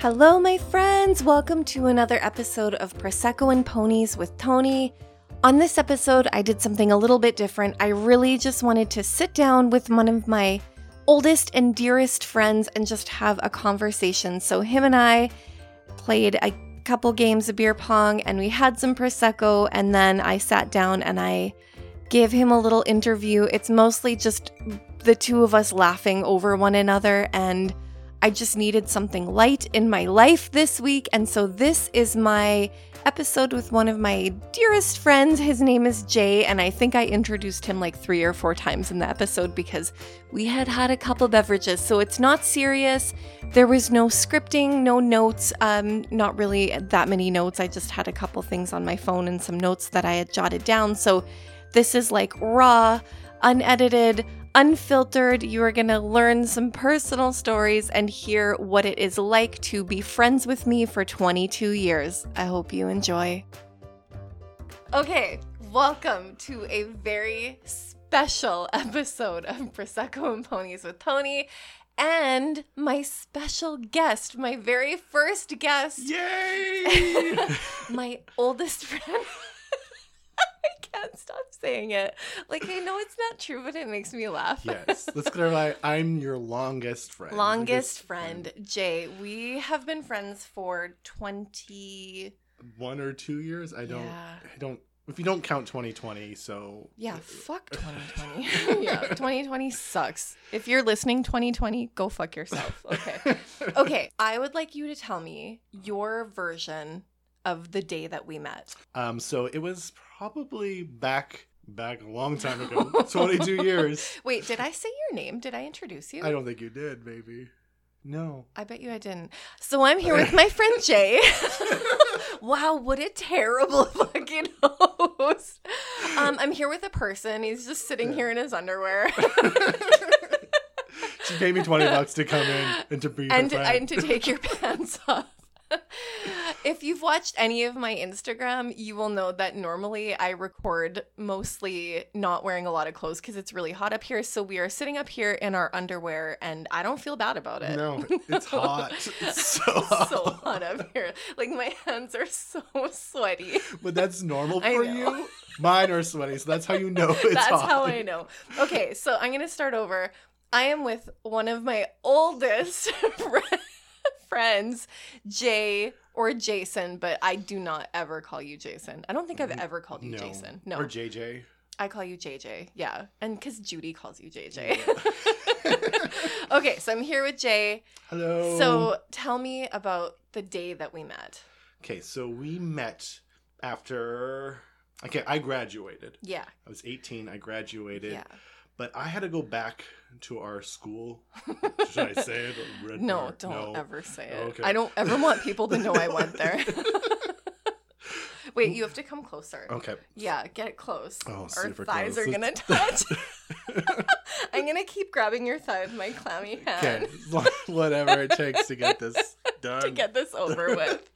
Hello, my friends. Welcome to another episode of Prosecco and Ponies with Tony. On this episode, I did something a little bit different. I really just wanted to sit down with one of my oldest and dearest friends and just have a conversation. So, him and I played a couple games of beer pong and we had some Prosecco, and then I sat down and I gave him a little interview. It's mostly just the two of us laughing over one another and I just needed something light in my life this week. And so this is my episode with one of my dearest friends. His name is Jay. And I think I introduced him like three or four times in the episode because we had had a couple beverages. So it's not serious. There was no scripting, no notes, um, not really that many notes. I just had a couple things on my phone and some notes that I had jotted down. So this is like raw, unedited unfiltered. You are going to learn some personal stories and hear what it is like to be friends with me for 22 years. I hope you enjoy. Okay, welcome to a very special episode of Prosecco and Ponies with Tony. And my special guest, my very first guest, Yay! my oldest friend. Can't stop saying it. Like I know it's not true, but it makes me laugh. yes, let's clarify. I'm your longest friend. Longest friend, Jay. We have been friends for twenty. One or two years. I don't. Yeah. I don't. If you don't count 2020, so Yeah, fuck 2020. yeah, 2020 sucks. If you're listening, 2020, go fuck yourself. Okay. Okay, I would like you to tell me your version of the day that we met. Um. So it was probably back back a long time ago. 22 years. Wait, did I say your name? Did I introduce you? I don't think you did. Maybe. No. I bet you I didn't. So I'm here with my friend Jay. wow, what a terrible fucking host. Um, I'm here with a person. He's just sitting here in his underwear. She paid me 20 bucks to come in and to be and, and to take your pants off. If you've watched any of my Instagram, you will know that normally I record mostly not wearing a lot of clothes because it's really hot up here. So we are sitting up here in our underwear, and I don't feel bad about it. no, it's hot. It's so hot. so hot up here. Like my hands are so sweaty. But that's normal for you. Mine are sweaty, so that's how you know it's That's hot. That's how I know. Okay, so I'm gonna start over. I am with one of my oldest friends, Jay or Jason, but I do not ever call you Jason. I don't think I've mm, ever called you no. Jason. No, Or JJ. I call you JJ. Yeah, and because Judy calls you JJ. okay, so I'm here with Jay. Hello. So tell me about the day that we met. Okay, so we met after. Okay, I graduated. Yeah, I was 18. I graduated. yeah. But I had to go back to our school. Should I say it? Red No, don't No. ever say it. Okay. I don't ever want people to know I went there. Wait, you have to come closer. Okay. Yeah, get close. Oh, Our thighs close. are gonna touch. I'm gonna keep grabbing your thigh with my clammy hand Okay. Whatever it takes to get this done. to get this over with.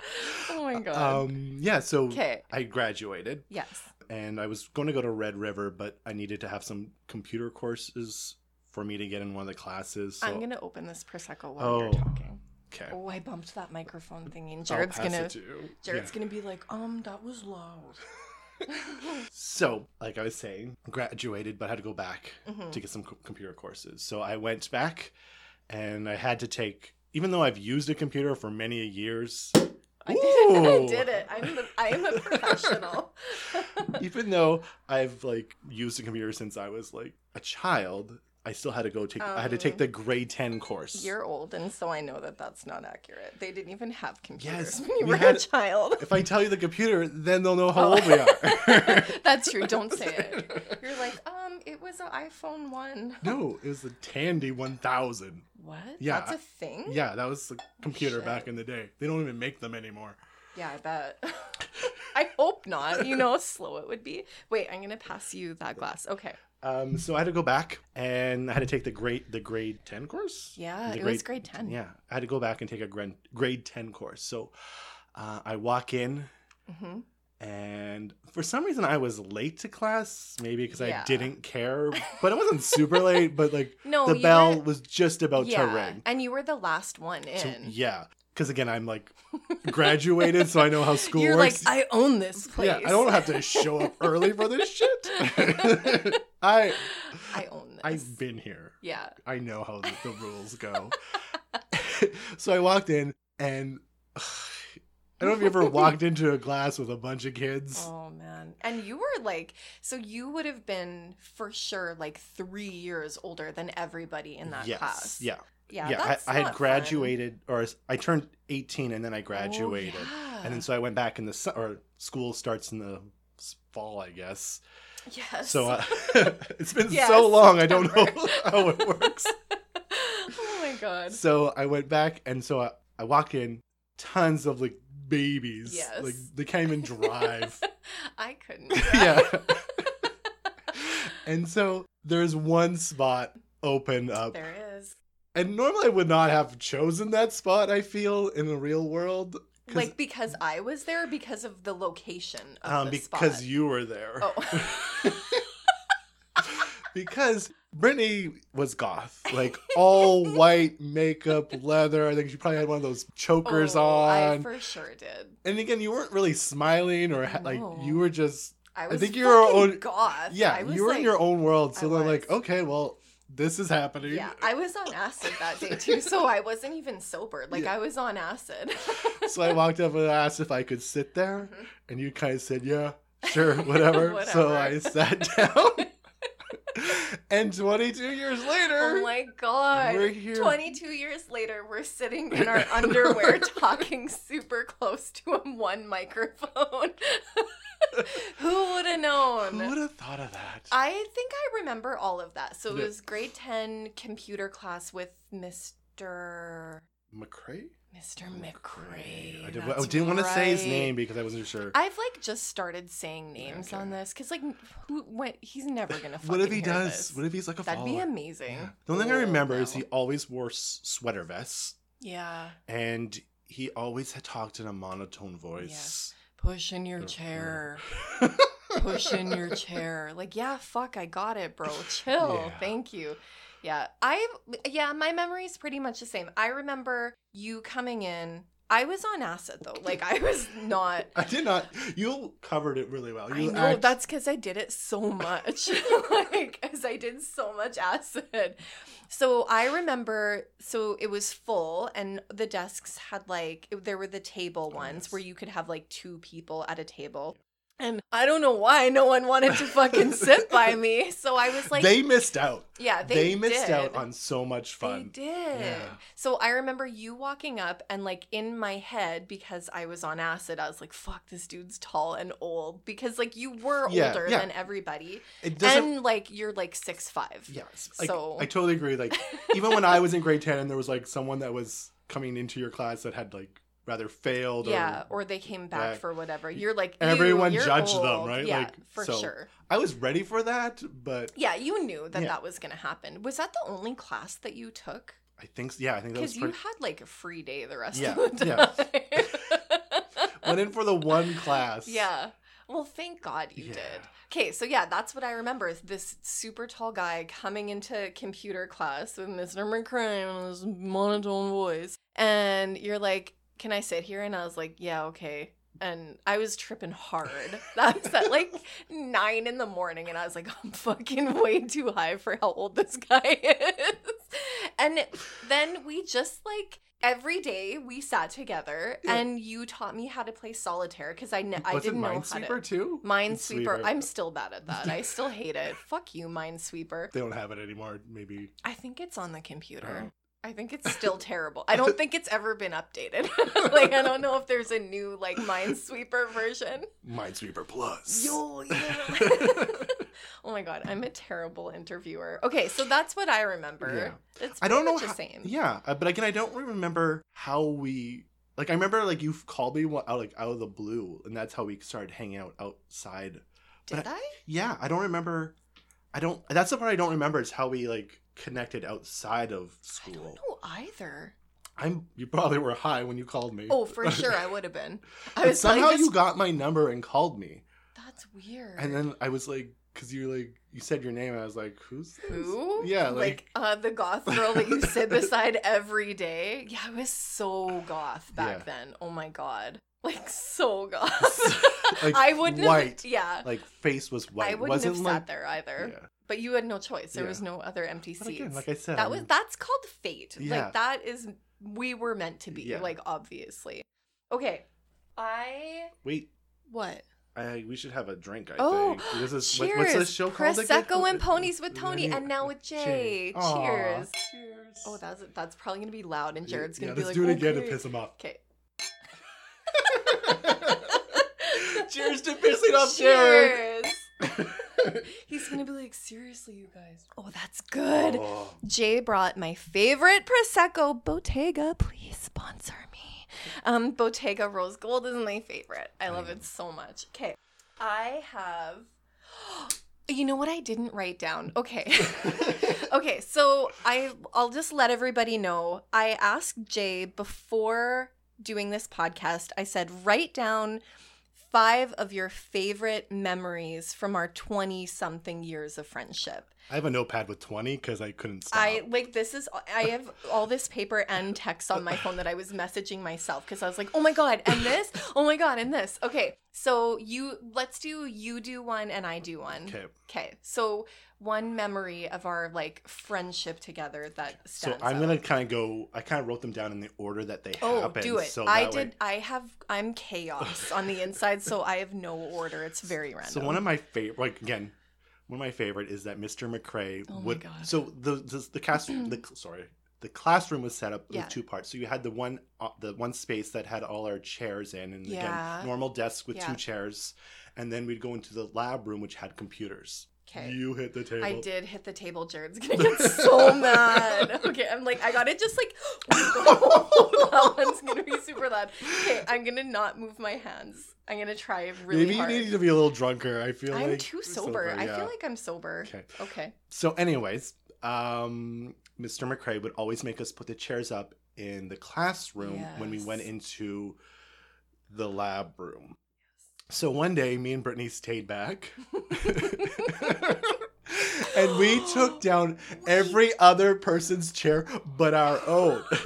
Oh my god. Um. Yeah. So Okay. I graduated, yes. and I was going to go to Red River, but I needed to have some computer courses for me to get in one of the classes. So, I'm gonna open this prosecco while Oh, you're talking. Okay. Oh, I bumped that microphone thingy. and Jared's gonna to. Jared's Yeah. gonna be like, um, that was loud. So, like I was saying, graduated, but I had to go back Mhm. to get some co- computer courses. So I went back, and I had to take, even though I've used a computer for many years, I did it. I did it. I'm the, I am a professional. even though I've like used a computer since I was like a child, I still had to go take. I had to take Um, the grade ten course. You're old, and so I know that that's not accurate. They didn't even have computers Yes, when you we were had- a child. If I tell you the computer, then they'll know how Oh. old we are. That's true. Don't say it. You're like, um, it was an iPhone one. no, it was the Tandy one thousand. What? Yeah, That's a thing. Yeah, that was the computer Shit. back in the day. They don't even make them anymore. Yeah, I bet. I hope not. You know how slow it would be. Wait, I'm gonna pass you that glass. Okay. Um, so I had to go back and I had to take the grade the grade ten course. Yeah, The it was grade ten. Yeah, I had to go back and take a grade grade ten course. So uh, I walk in hmm and for some reason I was late to class, maybe because Yeah. I didn't care, but it wasn't super late. But like No, the bell were- was just about yeah, to ring. and you were the last one in. So, yeah, because again, I'm like graduated, so I know how school You're works. like, I own this place. yeah, I don't have to show up early for this shit. I I own this. I've been here. yeah. I know how the, the rules go. so I walked in and I don't know if you ever walked into a class with a bunch of kids. Oh man. And you were like so you would have been for sure like 3 years older than everybody in that yes. class. Yeah. Yeah. Yeah. I, I had fun. graduated or I turned 18 and then I Oh, graduated. yeah. And then so I went back in the su- or school starts in the fall, I guess. Yes. So uh, it's been Yes, so long, I don't know how it works. oh my god. So I went back, and so I, I walk in, tons of like babies, Yes. like they can't even drive. I couldn't. yeah. and so there's one spot open up, there is. And normally I would not have chosen that spot. I feel in the real world. Like because I was there because of the location of um, the because spot. you were there. Oh. because Brittany was goth, like all white makeup, leather. I think she probably had one of those chokers Oh, I on. for sure did. and again, you weren't really smiling or ha- like you were just I was think you were on- goth. yeah, I was you were like, in your own world. So I they're like, okay, well, this is happening. Yeah, I was on acid that day too, so I wasn't even sober. Like Yeah. I was on acid. so I walked up and asked if I could sit there, Mhm. and you kind of said, yeah, sure, whatever. So I sat down. and 22 years later, oh my god. we're here. 22 years later, we're sitting in our underwear talking super close to a one microphone. Who would have known? Who would have thought of that? I think I remember all of that. So it Yeah. was grade 10 computer class with Mr. McCrae? Mr. McRae. I, did, I didn't want to say his name because I wasn't sure. I've like just started saying names Okay. on this because like who what he's never gonna. what if he does? this. What if he's like a That'd be amazing. Yeah. The only thing I Oh, remember is he always wore s- sweater vests Yeah, and he always had talked in a monotone voice. Push in your Uh, chair. Push in your chair. Like yeah, fuck, I got it, bro. Chill. Yeah. Thank you. Yeah, I yeah, my memory is pretty much the same. I remember you coming in. I was on acid though. Like I was not. I did not. You covered it really well. I know act- that's because I did it so much, like as I did so much acid. So I remember, so it was full, and the desks had like it- there were the table Oh, ones yes. where you could have like two people at a table, and I don't know why no one wanted to fucking sit by me. So I was like, they missed out. yeah, They, they, missed did. out on so much fun. They did. Yeah. So I remember you walking up and like in my head because I was on acid, I was like, "Fuck, this dude's tall and old." Because like you were Yeah, older yeah. than everybody, and like you're like six five. yes. Like, so- I totally agree. Like even when I was in grade ten, and there was like someone that was coming into your class that had like rather failed. Yeah, Or, or they came back for whatever. You're like Everyone you're judged them, right? Yeah, Like, for so- sure. I was ready for that, but Yeah, you knew that Yeah. that was gonna happen. Was that the only class that you took? I think yeah, I think that was Because you pretty. had like a free day the rest Yeah, of the yeah. time. Went in for the one class. Yeah. Well, thank God you Yeah. did. Okay, so yeah, that's what I remember is this super tall guy coming into computer class with Mr. McCray and his monotone voice. And you're like, Can I sit here? And I was like, Yeah, okay. And I was tripping hard. That was at like nine in the morning, and I was like, I'm fucking way too high for how old this guy is. And then we just like every day we sat together, Yeah. and you taught me how to play solitaire because I kn- I didn't know how Minesweeper to. too? Minesweeper. Minesweeper. I'm still bad at that. I still hate it. Fuck you, Minesweeper. They don't have it anymore. Maybe. I think it's on the computer. Oh. I think it's still terrible. I don't think it's ever been updated. like I don't know if there's a new like Minesweeper version. Minesweeper Plus. Yo, yeah. oh my god, I'm a terrible interviewer. Okay, so that's what I remember. It's I don't know how, the same. Yeah, uh, but again, I don't remember how we like. I remember like you called me one- out like out of the blue, and that's how we started hanging out outside. Did but I? Yeah, I don't remember. I don't. That's the part I don't remember. Is how we like connected outside of I school. don't know either. I'm. You probably were high when you called me. Oh, for sure, I would have been. I was somehow like, you got my number and called me, that's weird. and then I was like because you like you said your name. And I was like, who's this? Who? Yeah, like, like, uh, the goth girl that you sit beside every day. Yeah, I was so goth back Yeah. then. Oh my god, like so goth. Like, I wouldn't. white. Have, yeah, like face was white. I wouldn't have wasn't sat like, there either. Yeah. But you had no choice. There Yeah. was no other empty But seats. again, like I said, that was I'm- that's called fate. Yeah. Like that is we were meant to be. Yeah. Like obviously. Okay. I wait. what? I, we should have a drink. I Oh, think this is cheers! what- what's this show called again? Prosecco and ponies with Tony, Yeah. and now with Jay. Jay. Aw. Cheers. Cheers. Oh, that's that's probably gonna be loud, and Jared's gonna yeah, be let's like, do it again "Okay." to piss him off. Okay. Cheers to pissing off Jared. Cheers. He's gonna be like, seriously, you guys. Oh, that's good. Oh. Jay brought my favorite prosecco, Bottega. Please sponsor me. Um, Bottega Rose Gold is my favorite. I love it so much. Okay, I have. You know what I didn't write down? Okay. okay, so I I'll just let everybody know. I asked Jay before doing this podcast. I said write down five of your favorite memories from our 20 something years of friendship. I have a notepad with 20 because I couldn't stop. I like this is I have all this paper and text on my phone that I was messaging myself because I was like, oh my god, and this, oh my god, and this. Okay, so you let's do you do one and I do one. okay. Okay, so one memory of our like friendship together that So I'm gonna kind of go. I kind of wrote them down in the order that they Oh, happened. do it. So I that way- did. I have. I'm chaos on the inside, so I have no order. It's very random. So one of my favorite, like again, one of my favorite is that Mr. McCrae Oh my would. God. So the the, the cast the sorry the classroom was set up Yeah. with two parts. So you had the one uh, the one space that had all our chairs in, and Yeah. again normal desks with Yeah. two chairs, and then we'd go into the lab room which had computers. Okay. You hit the table. I did hit the table. Jared's gonna get so mad. Okay, I'm like, I got it just like, that one's gonna be super loud. Okay, I'm gonna not move my hands. I'm gonna try really Maybe hard. you need to be a little drunker. I feel I'm like too sober. I yeah. feel like I'm sober. Okay. Okay. So, anyways, um, Mr. McCrae would always make us put the chairs up in the classroom when we went into the lab room. So one day, me and Brittany stayed back. and we took down every other person's chair but our own. I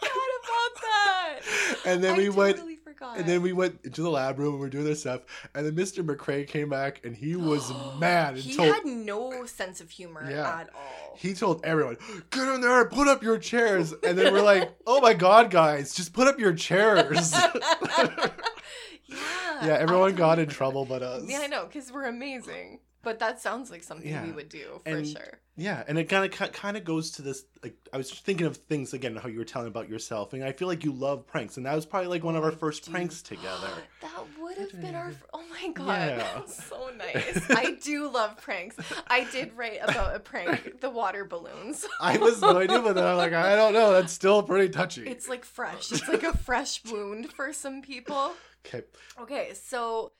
forgot about that. And then I we went forgot. and then we went into the lab room and we are doing this stuff. And then Mr. McCrae came back and he was mad and he told had no sense of humor Yeah. at all. he told everyone, get in there, put up your chairs. And then we're like, oh my God, guys, just put up your chairs. yeah. Yeah, everyone got in trouble but us. Yeah, I know, because we're amazing. But that sounds like something we would do for And- sure. Yeah, and it kind of kind of goes to this. Like, I was thinking of things again, how you were telling about yourself, and I feel like you love pranks, and that was probably like one of Oh, our I first do. pranks together. That would have been our. Oh my god, Yeah. that's so nice. I do love pranks. I did write about a prank, the water balloons. I was going to, but then I'm like, I don't know. That's still pretty touchy. It's like fresh. It's like a fresh wound for some people. Okay. Okay, so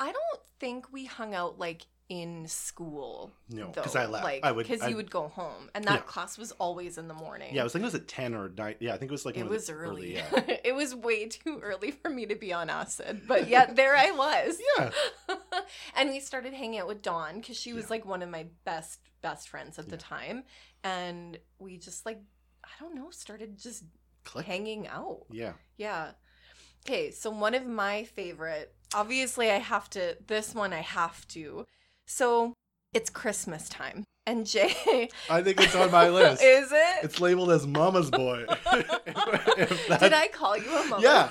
I don't think we hung out like in school. No, though. 'cause I left. Like, I would- because you would go home, and that Yeah. class was always in the morning. Yeah, I was thinking it was at ten or nine. Yeah, I think it was like it was early. yeah. it was way too early for me to be on acid, but yet there I was. yeah. and we started hanging out with Dawn because she was Yeah. like one of my best best friends at the time, and we just like I don't know started just Click. hanging out. Yeah. Yeah. Okay, so one of my favorite, obviously, I have to, this one I have to. So it's Christmas time. And Jay, I think it's on my list. is it? It's labeled as Mama's Boy. Did I call you a mama? Yeah.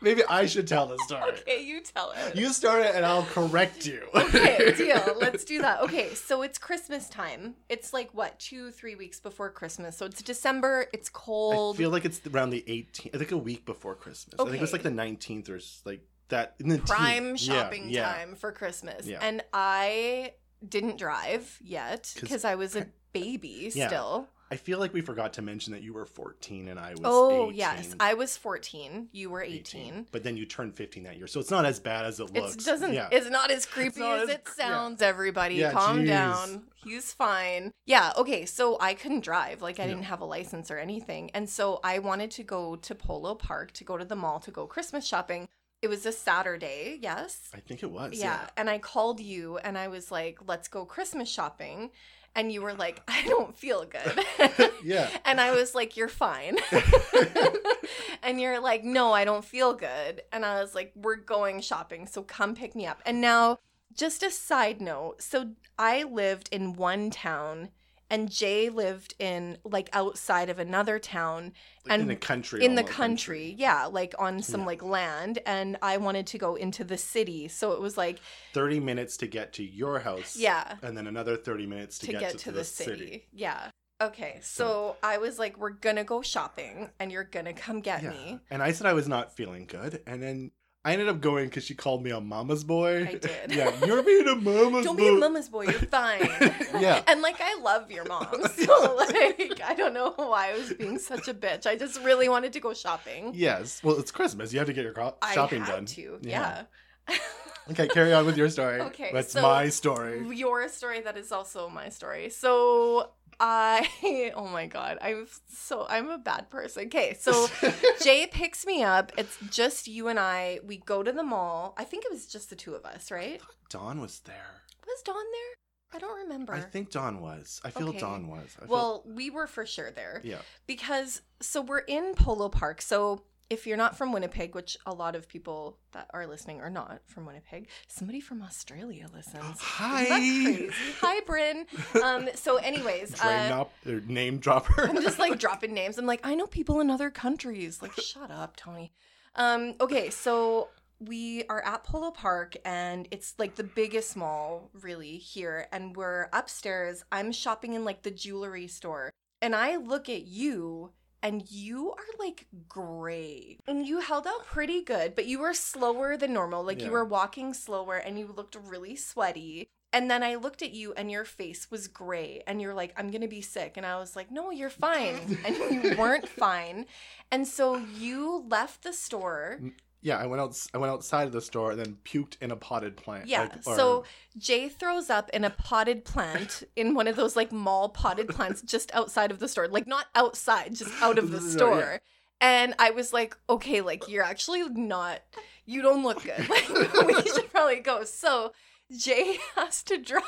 Maybe I should tell the story. okay, you tell it. You start it and I'll correct you. okay, deal. Let's do that. Okay, so it's Christmas time. It's like what, two, three weeks before Christmas. So it's December. It's cold. I feel like it's around the 18th. I think a week before Christmas. I think it was like the 19th or like that. In the prime teen- shopping yeah. time for Christmas. Yeah. And I didn't drive yet because I was a baby Yeah. still. I feel like we forgot to mention that you were 14 and I was Oh, 18. yes. I was 14. You were 18. But then you turned 15 that year. So it's not as bad as it looks. It doesn't. Yeah. It's not as creepy not as as it cr- yeah. sounds. Everybody, Yeah, calm jeez. down. He's fine. Yeah. Okay. So I couldn't drive. Like I No. didn't have a license or anything, and so I wanted to go to Polo Park to go to the mall to go Christmas shopping. It was a Saturday, yes. I think it was. Yeah. And I called you and I was like, let's go Christmas shopping. And you were like, I don't feel good. Yeah. and I was like, you're fine. and you're like, no, I don't feel good. And I was like, we're going shopping. So come pick me up. And now, just a side note so I lived in one town and Jay lived in like outside of another town Like in the country. in the almost. country. Yeah, like on some Yeah. like land. And I wanted to go into the city. So it was like, 30 minutes to get to your house. yeah. And then another 30 minutes to, to get, to, the, city. Yeah. Okay. So, I was like, we're going to go shopping and you're going to come get Yeah. me. And I said I was not feeling good. And then I ended up going because she called me a mama's boy. I did. yeah, you're being a mama's boy. Don't be a mama's boy. You're fine. Yeah. And like, I love your mom. So, like, I don't know why I was being such a bitch. I just really wanted to go shopping. Yes. Well, it's Christmas. You have to get your shopping I had done. to. Yeah. Yeah. Okay, carry on with your story. Okay, That's so- my story. Your story that is also my story. So I oh my god, I'm so I'm a bad person. Okay, so Jay picks me up. It's just you and I. We go to the mall. I think it was just the two of us, right? Dawn was there. Was Dawn there? I don't remember. I think Dawn was. I feel Okay. Dawn was. I feel, well, we were for sure there yeah. because so we're in Polo Park. So if you're not from Winnipeg, which a lot of people that are listening are not from Winnipeg, somebody from Australia listens. Hi. Hi, Bryn. Um, so, anyways, uh, name dropper. I'm just like dropping names. I'm like, I know people in other countries. Like, shut up, Tony. Um, okay, so we are at Polo Park and it's like the biggest mall really here. And we're upstairs. I'm shopping in like the jewelry store. And I look at you and you are like gray. And you held out pretty good, but you were slower than normal. Like you were walking slower and you looked really sweaty. And then I looked at you and your face was gray and you're like, I'm gonna be sick. And I was like, No, you're fine. And you weren't fine. And so you left the store. Yeah, I went out. I went outside of the store and then puked in a potted plant. Yeah. like, or- so Jay throws up in a potted plant in one of those like mall potted plants just outside of the store. Like not outside, just out of the Yeah. store. And I was like, okay, like you're actually not you don't look good. Like we should probably go. So Jay has to drive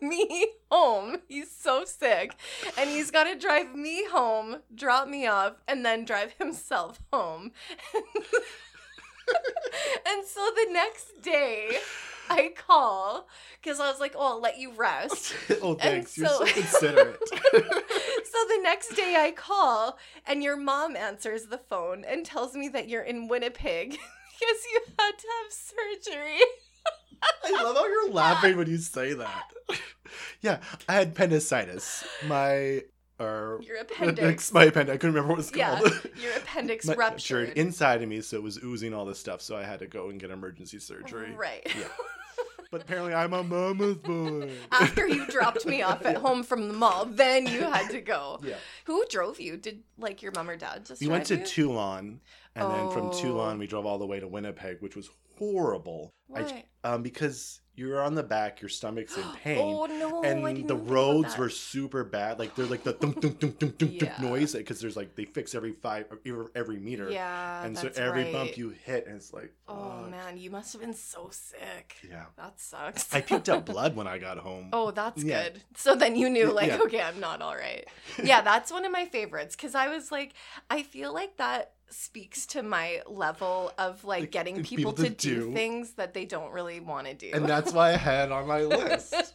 me home. He's so sick. And he's got to drive me home, drop me off, and then drive himself home. and so the next day, I call because I was like, oh, I'll let you rest. oh, thanks. You're so so- considerate. so the next day I call and your mom answers the phone and tells me that you're in Winnipeg because you had to have surgery. I love how you're laughing when you say that. yeah, I had appendicitis. My or Your appendix. My appendix. I couldn't remember what it's yeah, called. your appendix My- ruptured. inside of me, so it was oozing all this stuff. So I had to go and get emergency surgery. Right. Yeah. But apparently, I'm a mama's boy. After you dropped me off at Yeah. home from the mall, then you had to go. Yeah. Who drove you? Did like your mom or dad just We went to you? Teulon, and then from Oh. Teulon we drove all the way to Winnipeg, which was horrible. I- Why? um, because you're on the back, your stomach's in oh, pain. Oh no! And the even think about roads were super bad. Like they're like the thunk thunk thunk thunk thunk Yeah. noise because there's like they fix every five every- every meter. Yeah, and so every right. bump you hit, and it's like, Oh fuck. man, you must have been so sick. yeah. That sucks. I puked up blood when I got home. Oh, that's Yeah. good. So then you knew, like, yeah. okay, I'm not all right. Yeah, that's one of my favorites because I was like, I feel like that speaks to my level of like Like, getting people, people to to do. do. things that they don't really want to do. and that's why I had on my list.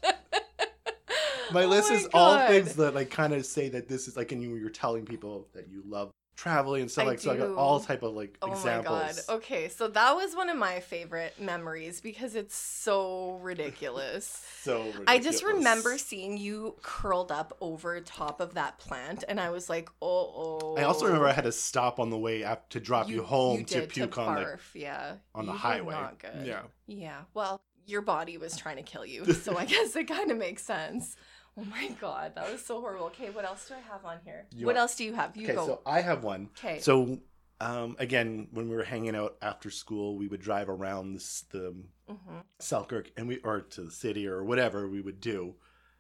My Oh list my is all things that like kind of say that this is like, and you you're telling people that you love traveling and stuff I like so. I got all type of like Oh examples. my god. Okay, so that was one of my favorite memories because it's so ridiculous. So ridiculous. I just remember seeing you curled up over top of that plant, and I was like, "Oh, oh." I also oh. remember I had to stop on the way up to drop you, home to did, puke to on the barf, yeah, on the You highway. Not good. Yeah. yeah. Well, your body was trying to kill you, so I guess it kind of makes sense. Oh my god, that was so horrible. Okay, what else do I have on here? You what want- else do you have? You Okay, go. so I have one. Okay. So, um, again, when we were hanging out after school, we would drive around this, the hmm Selkirk and we or to the city or whatever we would do.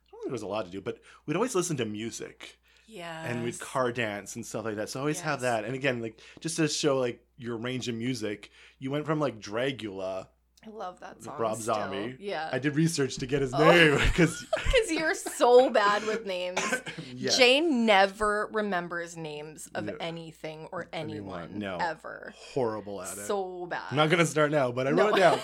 I don't think there was a lot to do, but we'd always listen to music. Yeah. and we'd car dance and stuff like that. So I always have that. And again, like just to show like your range of music, you went from like Dragula. I love that song. Rob still. Zombie. Yeah. I did research to get his Oh. name because Because you're so bad with names. yeah. Jane never remembers names of No. anything or anyone. Anyone, no. Ever. horrible at it. So bad. I'm not gonna start now, but I No. wrote it down.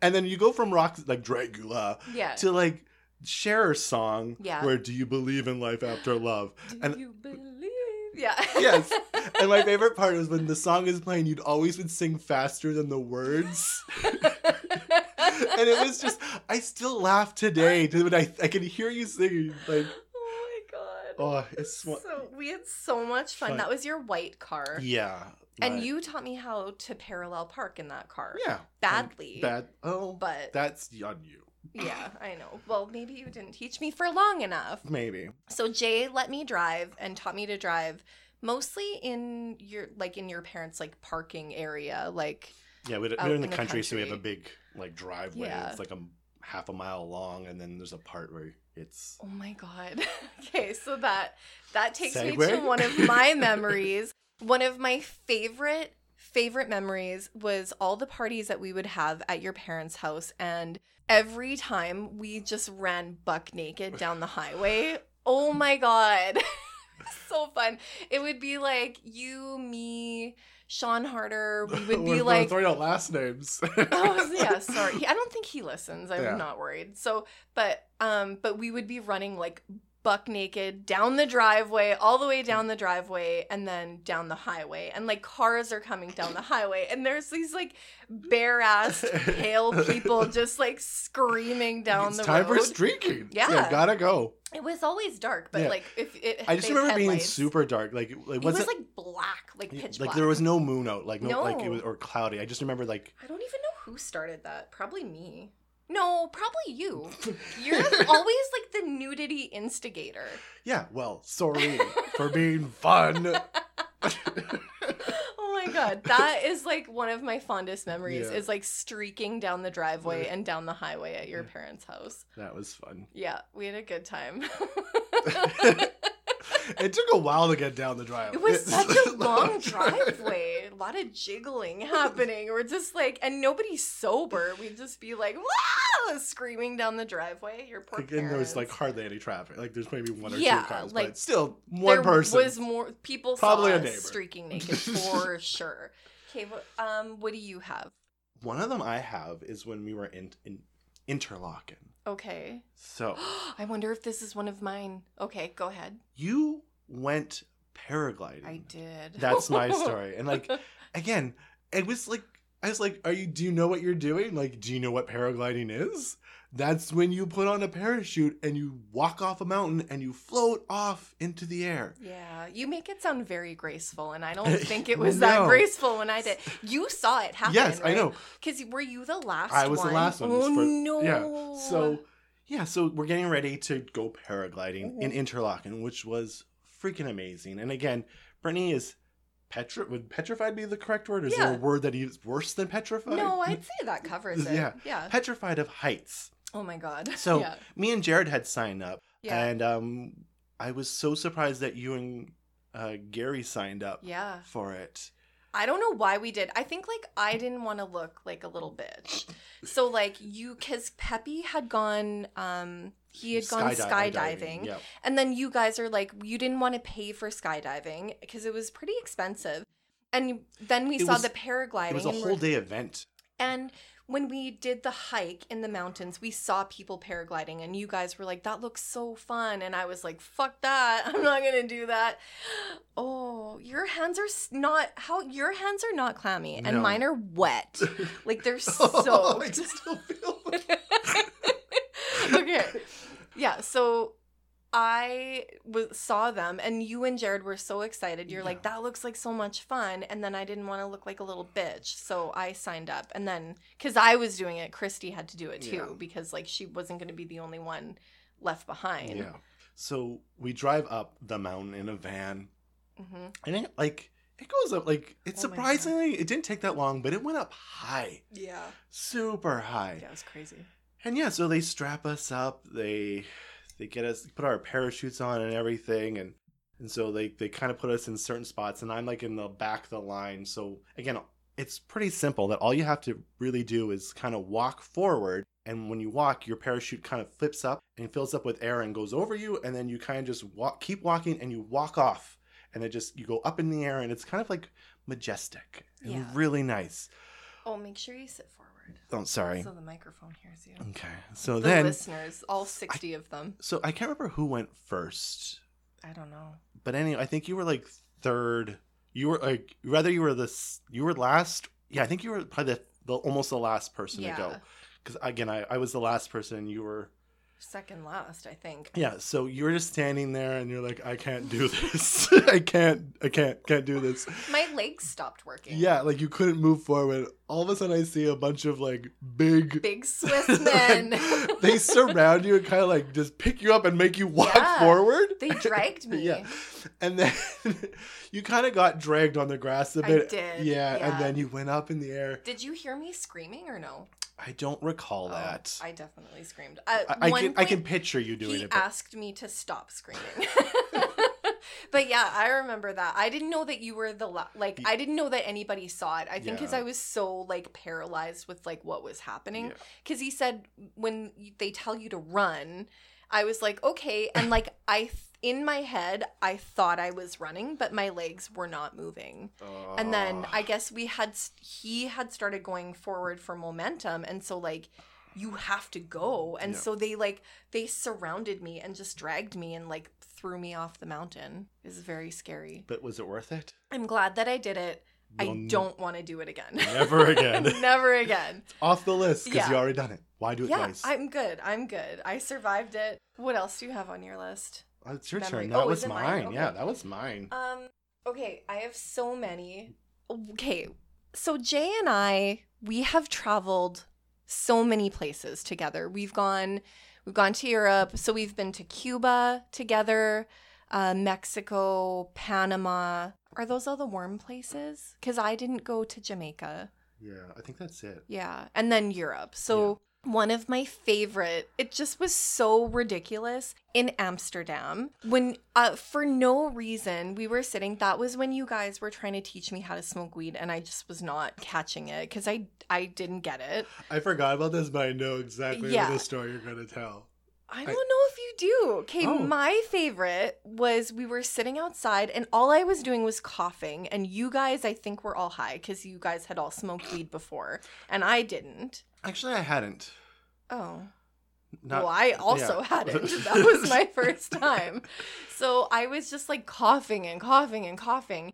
and then you go from rock like Dragula yeah. to like Cher's song, Yeah. where do you believe in life after love? Do and- you believe? Yeah. Yes. And my favorite part was when the song is playing, you'd always would sing faster than the words. and it was just I still laugh today when I I can hear you singing like oh my god. oh it's so we had so much fun. Fun. That was your white car. yeah. And you taught me how to parallel park in that car. yeah Badly. bad oh But that's on you yeah, I know. Well, maybe you didn't teach me for long enough. maybe So Jay let me drive and taught me to drive mostly in your like in your parents like parking area like yeah we, Out we're in the, in the country, so we have a big like driveway Yeah. it's like a half a mile long and then there's a part where it's oh my god okay so that that takes me to one of my memories one of my favorite favorite memories was all the parties that we would have at your parents house and every time we just ran buck naked down the highway. Oh my god. So fun. It would be like you me sean harder. We would be like throwing out last names. Oh yeah sorry. I don't think he listens. I'm Yeah. not worried. So but um but we would be running like buck naked down the driveway all the way down the driveway and then down the highway and like cars are coming down the highway and there's these like bare ass pale people just like screaming down it's the time road for streaking Yeah. gotta go it was always dark but Yeah. like if it I just remember being super dark. Like, like it was wasn't like black like yeah, pitch like black there was no moon out, like no, like it was or cloudy. I just remember like I don't even know who started that. Probably me. No, probably you. You're always like the nudity instigator. yeah. Well, sorry for being fun. Oh my god, that is like one of my fondest memories. Yeah. Is like streaking down the driveway Yeah. and down the highway at your Yeah. parents' house. that was fun. Yeah, we had a good time. It took a while to get down the drive. It was such a long driveway. A lot of jiggling happening. We're just like, and nobody's sober. We'd just be like, wow, screaming down the driveway. Your poor Like, and there was like hardly any traffic. Like there's maybe one or Yeah, two cars, like, but still one there person. was more people Probably a neighbor. streaking naked for sure. Okay, what, um, what do you have? One of them I have is when we were in, in Interlaken. Okay. So I wonder if this is one of mine. Okay, go ahead. you went paragliding. I did. That's my story. And like again, it was like I was like, "Are you? Do you know what you're doing? Like, do you know what paragliding is? That's when you put on a parachute and you walk off a mountain and you float off into the air." Yeah, you make it sound very graceful, and I don't think it was that graceful when I did. You saw it happen. yes, I know. Because were you the last? I was one? the last one. Oh for- no! Yeah. So yeah, so we're getting ready to go paragliding in Mhm. Interlaken, which was freaking amazing. And again, Brittany is petri. Would petrified be the correct word? Or is there a word that is worse than petrified? no, I'd say that covers it. Yeah. Yeah. petrified of heights. Oh my god. So yeah. me and Jared had signed up, Yeah. and um, I was so surprised that you and uh, Gary signed up yeah. for it. I don't know why we did. I think like I didn't want to look like a little bitch. So like you cuz Peppy had gone um he had gone Skydi- skydiving Yeah. and then you guys are like you didn't want to pay for skydiving because it was pretty expensive. And then we It saw was- the paragliding It was a whole day event. and when we did the hike in the mountains, we saw people paragliding, and you guys were like, that looks so fun. And I was like, fuck that. I'm not going to do that. Oh, your hands are not, how, your hands are not clammy, and No. mine are wet. Like they're oh, I soaked. it. okay. Yeah. So I saw them, and you and Jared were so excited. You're like, that looks like so much fun. And then I didn't want to look like a little bitch. So I signed up. And then, because I was doing it, Christy had to do it too, Yeah. because like she wasn't going to be the only one left behind. Yeah. So we drive up the mountain in a van, hmm and it like it goes up like it's Oh surprisingly it didn't take that long, but it went up high, Yeah. super high. Yeah, it was crazy. And yeah, so they strap us up. They they get us put our parachutes on and everything and and so they they kind of put us in certain spots and i'm like in the back of the line so again it's pretty simple that all you have to really do is kind of walk forward and when you walk your parachute kind of flips up and fills up with air and goes over you and then you kind of just walk keep walking and you walk off and it just you go up in the air and it's kind of like majestic and Yeah. really nice Oh, make sure you sit forward oh sorry so the microphone hears you. okay so The then listeners, all 60 of them. so i can't remember who went first I don't know. but anyway, I think you were like third. You were like rather you were this you were last. Yeah, I think you were probably the, the almost the last person Yeah. to go. Because again, I, I was the last person. You were Second last, I think. yeah. So you're just standing there, and you're like, I can't do this. I can't. I can't. Can't do this. My legs stopped working. Yeah, like you couldn't move forward. All of a sudden, I see a bunch of like big. Big Swiss men. they surround you and kind of like just pick you up and make you walk Yeah. forward. they dragged me. Yeah. And then you kind of got dragged on the grass a bit. Yeah, yeah. And then you went up in the air. Did you hear me screaming or no? I don't recall Oh, that. I definitely screamed. At I, I can I can picture you doing he it. But asked me to stop screaming. but yeah, I remember that. I didn't know that you were the la- like. I didn't know that anybody saw it. I think because Yeah. I was so like paralyzed with like what was happening. Yeah. Because he said when they tell you to run, I was like okay, and like I th- in my head I thought I was running, but my legs were not moving. And then Oh. I guess we had, he had started going forward for momentum, and so like you have to go, and Yeah. so they like they surrounded me and just dragged me and like threw me off the mountain. It was very scary. But was it worth it? I'm glad that I did it. I You'll n- don't want to do it again. Never again. Never again. Off the list because Yeah. you already done it. Why do it Yeah, twice? I'm good. I'm good. I survived it. What else do you have on your list? Oh, it's your memory. turn. That Oh, was mine. mine? Yeah, that was mine. Um, okay, I have so many. Okay, so Jay and I, we have traveled so many places together. We've gone, we've gone to Europe. So we've been to Cuba together, uh, Mexico, Panama. Are those all the warm places? Because I didn't go to Jamaica. yeah, I think that's it. Yeah. And then Europe. So one of my favorite, it just was so ridiculous in Amsterdam when, uh, for no reason, we were sitting. That was when you guys were trying to teach me how to smoke weed, and I just was not catching it because I, I didn't get it. I forgot about this, but I know exactly Yeah. what the story you're gonna tell. I don't know if you do. Okay, Oh. my favorite was we were sitting outside and all I was doing was coughing, and you guys, I think, were all high because you guys had all smoked weed before, and I didn't. Actually, I hadn't. Oh. Not, well, I also yeah. hadn't. That was my first time. So I was just like coughing and coughing and coughing.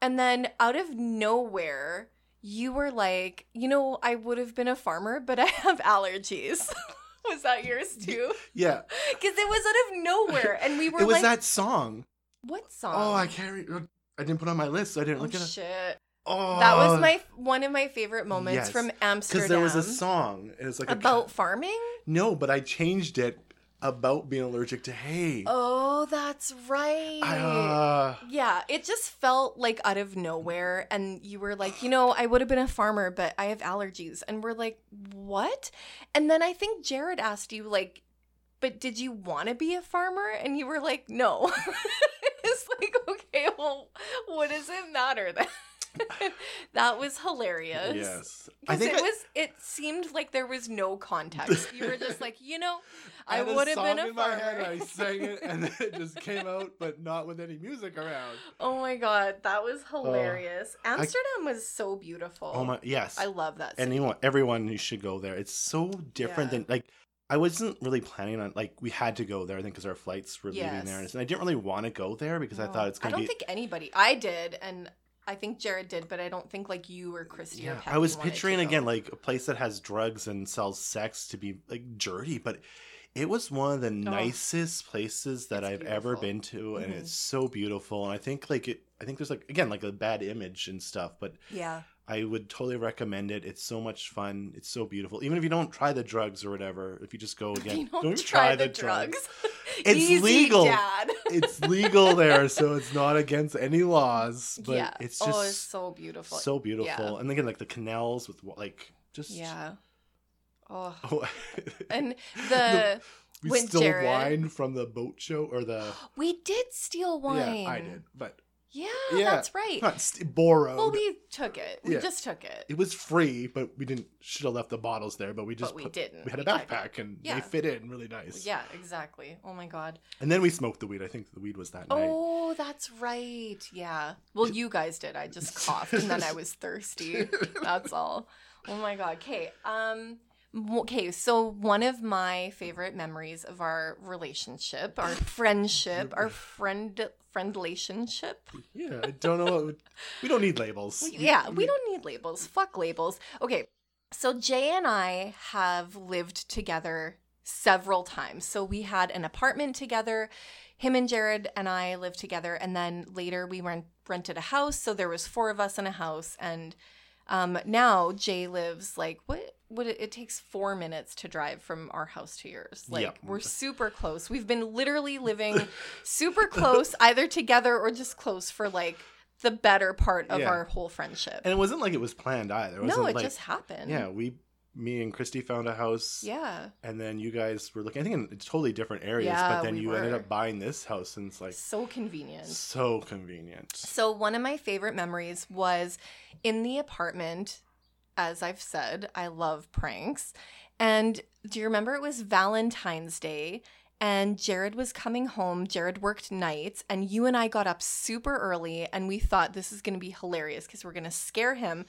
And then out of nowhere, you were like, you know, I would have been a farmer, but I have allergies. was that yours too? yeah, Because it was out of nowhere. And we were it was like, that song. what song? Oh, I can't. Re- oh, I didn't put it on my list. So I didn't Oh, look at it. shit. Oh, That was my one of my favorite moments Yes. from Amsterdam. because there was a song. It was like a about farming. no, but I changed it about being allergic to hay. Oh, that's right. Uh, Yeah, it just felt like out of nowhere. And you were like, you know, I would have been a farmer, but I have allergies. And we're like, what? And then I think Jared asked you, like, but did you want to be a farmer? And you were like, no. it's like, okay, well, what does it matter then? that was hilarious. yes, I Because think it I- was, it seemed like there was no context. You were just like, you know, I, a would have been a in my head, I sang it, and then it just came out, but not with any music around. Oh my god, that was oh, hilarious. Amsterdam was so beautiful. Oh my, yes. I love that. City. anyone, everyone, you should go there. It's so different Yeah. than like. I wasn't really planning on like we had to go there. I think because our flights were leaving there, and I didn't really want to go there because I thought it's gonna be. I don't be. think anybody. I did, and I think Jared did, but I don't think like you or Christy or yeah, Patty I was picturing again like a place that has drugs and sells sex to be like dirty, but it was one of the nicest places that Oh. I've ever been to, and Mhm. it's so beautiful. And I think like it, I think there's like again like a bad image and stuff, but Yeah, I would totally recommend it. It's so much fun. It's so beautiful. Even if you don't try the drugs or whatever, if you just go again, you don't, try, the drugs. It's Easy, legal. Dad. it's legal there, so it's not against any laws. But yeah. it's just oh, it's so beautiful. so beautiful. Yeah. And again, like the canals with like just yeah. Oh, Oh, and the We When stole Jared- wine from the boat show or the. We did steal wine. Yeah, I did, but Yeah, Yeah. that's right. not st- borrowed. Well, we took it. We Yeah. just took it. it was free, but we didn't. Should have left the bottles there, but we just but we put- didn't. We had a I- backpack and Yeah. they fit in really nice. Yeah, exactly. Oh my god. And then we smoked the weed. I think the weed was that night. Oh, that's right. Yeah. Well, you guys did. I just coughed and then I was thirsty. That's all. Oh my god. Okay. Um okay, so one of my favorite memories of our relationship, our friendship, our friend friend relationship. Yeah, I don't know. What, we don't need labels. Yeah, we don't need labels. Fuck labels. Okay. So Jay and I have lived together several times. So we had an apartment together. Him and Jared and I lived together and then later we rent, rented a house. So there was four of us in a house and um, now Jay lives like what what it, it takes 4 minutes to drive from our house to yours. Like Yep. we're super close. We've been literally living super close either together or just close for like the better part of Yeah. our whole friendship. And it wasn't like it was planned either. It no, it like, just happened. Yeah, we, me and Christy found a house. Yeah. And then you guys were looking, I think in totally different areas, Yeah, but then we you ended up buying this house and it's like So convenient. so convenient. So, one of my favorite memories was in the apartment. As I've said, I love pranks. And do you remember it was Valentine's Day? And Jared was coming home. Jared worked nights, and you and I got up super early, and we thought this is going to be hilarious because we're going to scare him.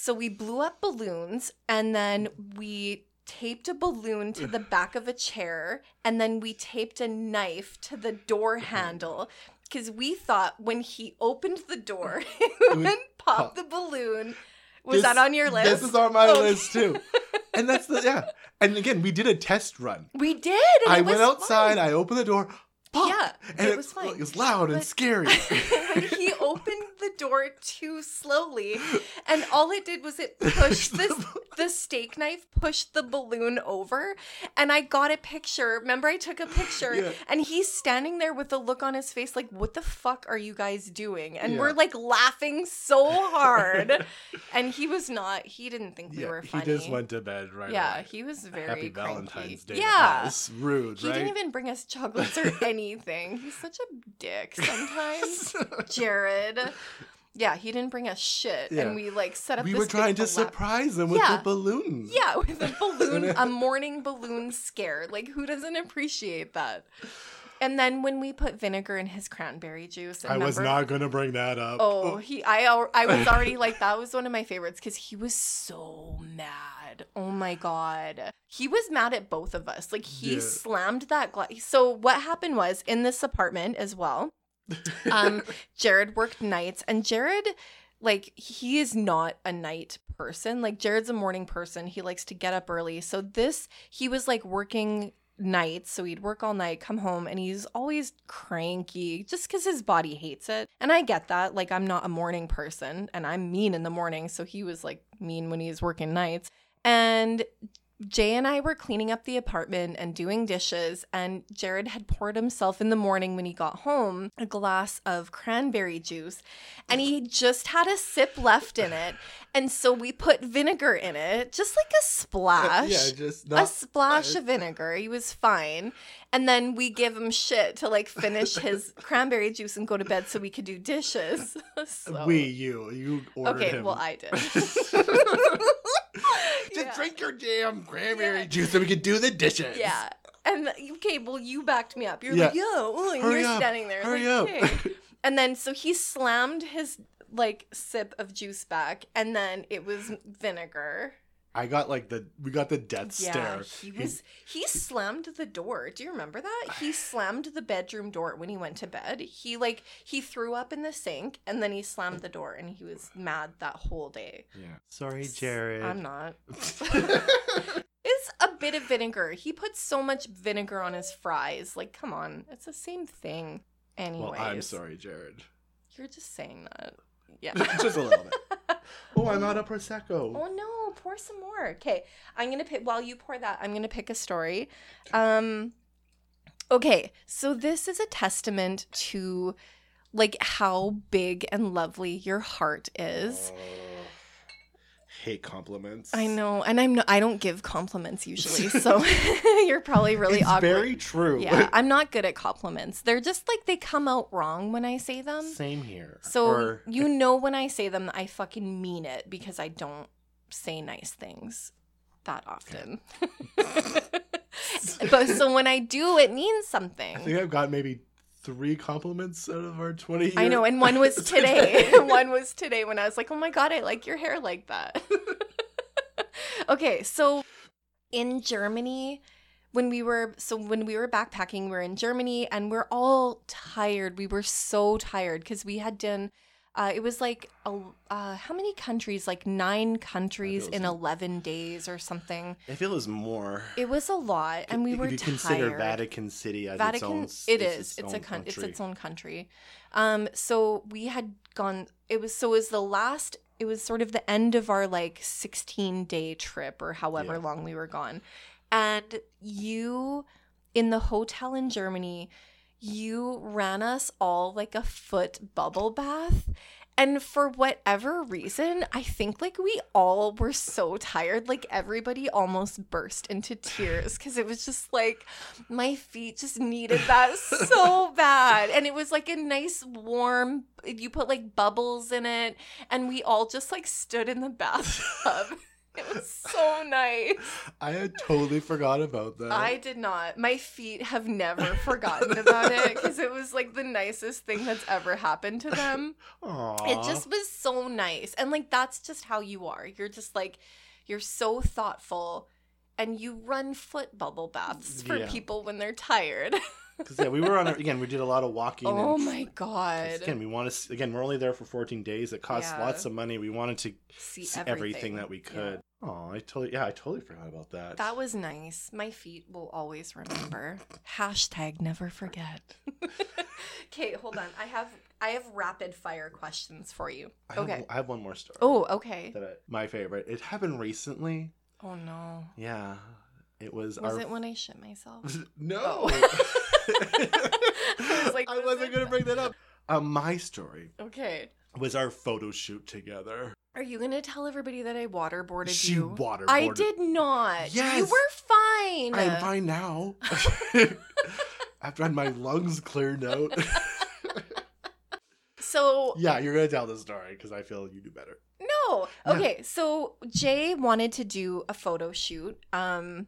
So we blew up balloons, and then we taped a balloon to the back of a chair, and then we taped a knife to the door mm-hmm. handle because we thought when he opened the door, mm-hmm. and would would pop pop. the balloon. Was This- that on your list? This is on my Okay. list too. And that's the yeah. And again, we did a test run. We did. And I it went was outside, fun. I opened the door, pop, Yeah, and it was fine. It was loud and scary. and he opened the door too slowly, and all it did was it pushed this the steak knife pushed the balloon over, and I got a picture. Remember, I took a picture, Yeah. and he's standing there with a look on his face like, "What the fuck are you guys doing?" And Yeah. we're like laughing so hard, and he was not. He didn't think we yeah, were he just went to bed right yeah, away. he was very Happy cranky. Valentine's Day. Yeah. us. rude, He right? didn't even bring us chocolates or anything. He's such a dick sometimes. Jared. Yeah, he didn't bring us shit. Yeah. And we like set up we were trying to surprise him with Yeah. the balloon. Yeah, with a balloon, a morning balloon scare. Like who doesn't appreciate that? And then when we put vinegar in his cranberry juice, I was not going to bring that up. Oh, he I I was already like that was one of my favorites cuz he was so mad. Oh my god. He was mad at both of us. Like he Yeah. slammed that glass. So what happened was in this apartment as well. Um Jared worked nights and Jared like he is not a night person. Like Jared's a morning person. He likes to get up early. So this he was like working nights so he'd work all night come home and he's always cranky just because his body hates it and i get that like i'm not a morning person and i'm mean in the morning so he was like mean when he's working nights and Jay and I were cleaning up the apartment and doing dishes, and Jared had poured himself in the morning when he got home a glass of cranberry juice, and he just had a sip left in it. And so we put vinegar in it, just like a splash yeah, just a splash of vinegar. He was fine. And then we give him shit to like finish his cranberry juice and go to bed so we could do dishes. so. We, you, you ordered Okay, him. well, I did. Just Yeah. drink your damn cranberry Yeah. juice so we can do the dishes. yeah. And okay, well, you backed me up. You're Yeah. like, yo, and Hurry you're up, standing there. Hurry like, up. "Okay." And then so he slammed his like sip of juice back, and then it was vinegar. I got like the we got the death Yeah, stare. he was he slammed the door. Do you remember that? He slammed the bedroom door when he went to bed. He like he threw up in the sink and then he slammed the door and he was mad that whole day. yeah. Sorry, Jared. I'm not. It's a bit of vinegar. He puts so much vinegar on his fries. Like, come on. It's the same thing. Anyway. well, I'm sorry, Jared. You're just saying that. Yeah. Just a little bit. Oh, I'm out of prosecco. Oh no, pour some more. Okay, I'm gonna pick while you pour that, I'm gonna pick a story. Um okay, so this is a testament to like how big and lovely your heart is. Oh. Hate compliments. I know, and I'm no, I don't give compliments usually, so you're probably really it's awkward. very true. yeah, I'm not good at compliments. They're just like they come out wrong when I say them. Same here. So Or- you know when I say them, I fucking mean it because I don't say nice things that often. but so when I do, it means something. I think I've got maybe three compliments out of our 20 years. I know, and one was today. one was today when I was like, "Oh my god, I like your hair like that." okay, so in Germany, when we were so when we were backpacking, we're in Germany, and we're all tired. We were so tired because we had done. Uh, it was like a, uh, how many countries? Like nine countries in like- eleven days or something. I feel it was more. It was a lot, and we if were you tired. consider Vatican City as its own. it it's it's, a con- it's its own country um so we had gone it was so it was the last it was sort of the end of our like 16 day trip or however Yeah. long we were gone and you in the hotel in germany you ran us all like a foot bubble bath and for whatever reason, I think like we all were so tired. Like everybody almost burst into tears because it was just like my feet just needed that so bad. And it was like a nice warm, you put like bubbles in it. And we all just like stood in the bathtub. It was so nice. I had totally forgot about that. I did not. My feet have never forgotten about it because it was like the nicest thing that's ever happened to them. Aww. It just was so nice. And like that's just how you are. You're just like you're so thoughtful and you run foot bubble baths for Yeah. people when they're tired. because yeah, we were on. A, again, we did a lot of walking. oh and, my god. Again, we want to. Again, we're only there for 14 days. It costs Yeah. lots of money. We wanted to See, see everything, that we Yeah. Oh, I totally. Yeah, I totally forgot about that. That was nice. My feet will always remember. Hashtag never forget. okay, hold on. I have I have rapid fire questions for you. I have, Okay. I have one more story. Oh, okay. That I, my favorite. It happened recently. Oh no. Yeah, it was. Was our, it when I shit myself? no. Oh. I was like, I was wasn't gonna bring that up. Uh, my story Okay. Was our photo shoot together. Are you gonna tell everybody that I waterboarded She you? waterboarded. I did not. Yes. You were fine. I'm fine now. After I had my lungs cleared out. So yeah, you're gonna tell the story because I feel you do better. no. Yeah. Okay, so Jay wanted to do a photo shoot, um,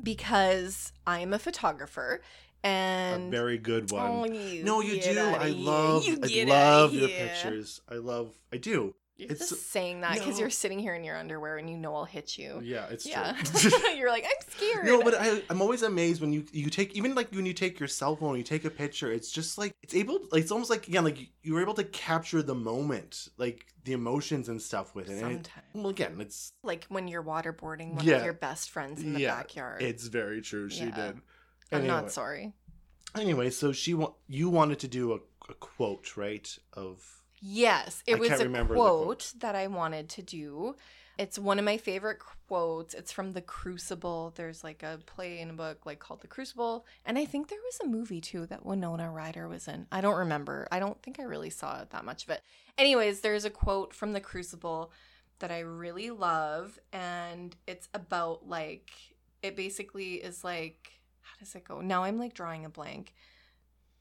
because I'm a photographer and a very good one. Oh, you no, you do. I love. I love your pictures. I love. I do. You're It's- just saying that because no. you're sitting here in your underwear and you know I'll hit you. Yeah, it's Yeah. true. you're like, I'm scared. No, but I, I'm always amazed when you you take even like when you take your cell phone, you take a picture. It's just like it's able, like it's almost like again, like you were able to capture the moment, like the emotions and stuff with it Sometimes. well, again, it's Like when you're waterboarding one Yeah. of your best friends in the Yeah, backyard. it's very true. She Yeah. did. I'm Anyway, not sorry. anyway, so she wa- you wanted to do a, a quote, right? Of Yes, it I was a quote, quote. that I wanted to do. It's one of my favorite quotes. It's from The Crucible. There's like a play in a book like called The Crucible, and I think there was a movie too that Winona Ryder was in. I don't remember. I don't think I really saw that much of it. Anyways, there's a quote from The Crucible that I really love, and it's about like it basically is like how does it go? Now I'm like drawing a blank.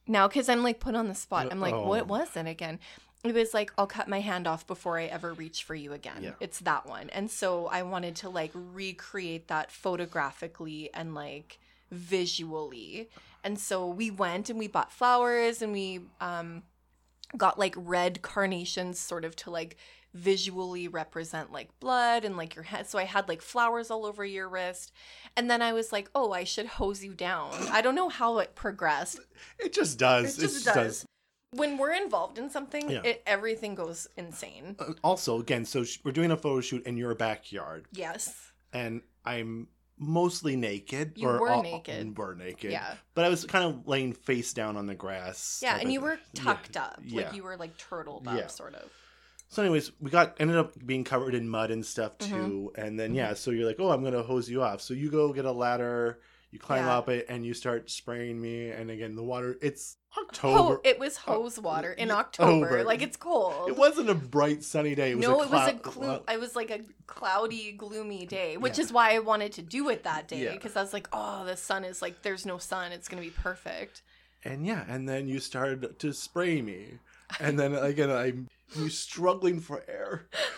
Now, because I'm like put on the spot, I'm like, Oh. what was it again? It was like, I'll cut my hand off before I ever reach for you again. Yeah. It's that one. And so I wanted to like recreate that photographically and like visually. And so we went and we bought flowers and we um, got like red carnations sort of to like visually represent like blood and like your head. So I had like flowers all over your wrist. And then I was like, oh, I should hose you down. I don't know how it progressed. it just does. It just does. When we're involved in something, Yeah. it everything goes insane. Uh, Also, again, so sh- we're doing a photo shoot in your backyard, Yes. and I'm mostly naked. You or were all- naked. We're naked. Yeah. But I was kind of laying face down on the grass. Yeah, and you were tucked up. Yeah. Like you were like turtled up Yeah. sort of. So, anyways, we got ended up being covered in mud and stuff Mm-hmm. too. And then yeah, mm-hmm. so you're like, oh, I'm gonna hose you off. So you go get a ladder, you climb Yeah. up it, and you start spraying me. And again, the water, it's October. Ho- it was uh, hose water in October. October. Like it's cold. it wasn't a bright sunny day. It was no, a it was a glu- uh, it was like a cloudy, gloomy day, which Yeah. is why I wanted to do it that day Yeah. because I was like, oh, the sun is like, there's no sun, it's gonna be perfect. And yeah, and then you started to spray me, and then again I'm you struggling for air.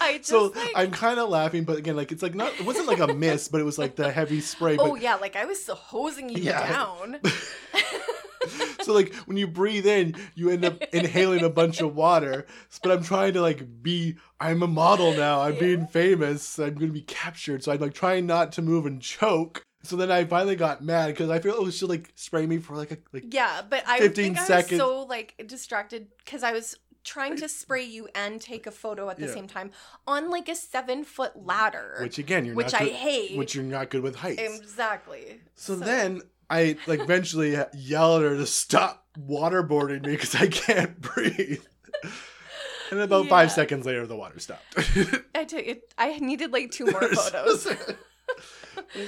I just so like, I'm kind of laughing, but again, like it's like not it wasn't like a miss, but it was like the heavy spray. But oh yeah, like I was hosing you Yeah. down. so like when you breathe in, you end up inhaling a bunch of water. But I'm trying to like be. I'm a model now. I'm Yeah. being famous. I'm gonna be captured. So I'm like trying not to move and choke. So then I finally got mad because I feel was just like spray me for like a like Yeah, but I 15 think I seconds. was so like distracted because I was trying to spray you and take a photo at the Yeah. same time on like a seven foot ladder, which again you're which not I good, hate. which you're not good with heights. exactly. So, then I like eventually yelled at her to stop waterboarding me because I can't breathe. And about Yeah. five seconds later, the water stopped. I took it. I needed like two more photos.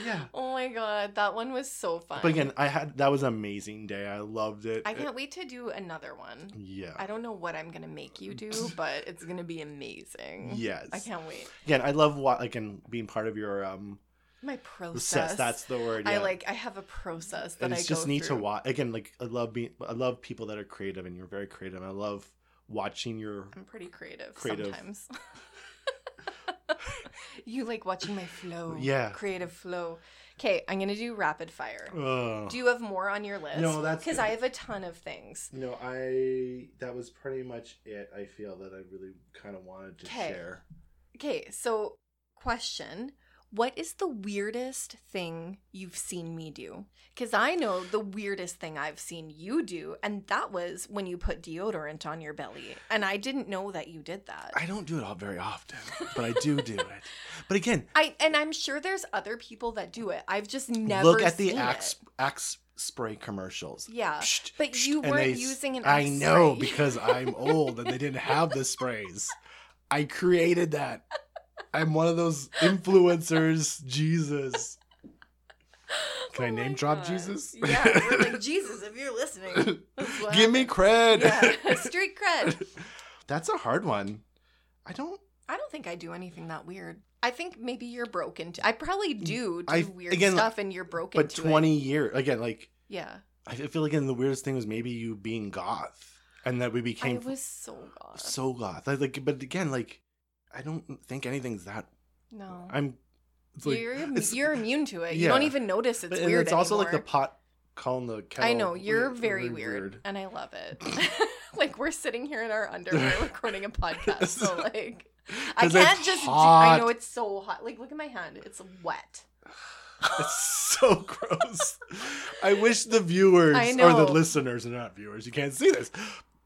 Yeah. oh my god, that one was so fun. But again, I had that was an amazing day. I loved it. I can't wait to do another one. Yeah. I don't know what I'm gonna make you do, but it's gonna be amazing. Yes. I can't wait. Again, I love what again being part of your um My process. process. That's the word. Yeah. I like. I have a process that and I it's go just neat to watch. Again, like I love being. I love people that are creative, and you're very creative. I love watching your. I'm pretty creative, Creative. sometimes. you like watching my flow. Yeah. Creative flow. Okay, I'm gonna do rapid fire. Ugh. Do you have more on your list? No, that's because. I have a ton of things. You know, I that was pretty much it. I feel that I really kind of wanted to 'Kay. share. Okay, so question. What is the weirdest thing you've seen me do? Because I know the weirdest thing I've seen you do, and that was when you put deodorant on your belly. And I didn't know that you did that. I don't do it all very often, but I do do it. But again, I and I'm sure there's other people that do it. I've just never look at the Axe it. Axe spray commercials. Yeah, Psht, but psht, you weren't they- using an I know spray. because I'm old and they didn't have the sprays. I created that. I'm one of those influencers. Jesus. Can I Oh name drop God. Jesus? Yeah, we're like Jesus if you're listening. Give me cred. Yeah, street cred. That's a hard one. I don't. I don't think I do anything that weird. I think maybe you're broken. To, I probably mm, do do I- weird again, stuff, and you're broken. But 20 years again, like Yeah, I feel like again the weirdest thing was maybe you being goth, and that we became I was so goth. so goth. Like, but again, like I don't think anything's that. no, I'm. It's like, you're you're immune to it. You don't even notice it's and weird. it's also like the pot calling the kettle. I know you're weird- very really weird, and I love it. like we're sitting here in our underwear recording a podcast, so like I can't just. Do, I know it's so hot. Like look at my hand; it's wet. It's so gross. I wish the viewers or the listeners, are not viewers, you can't see this,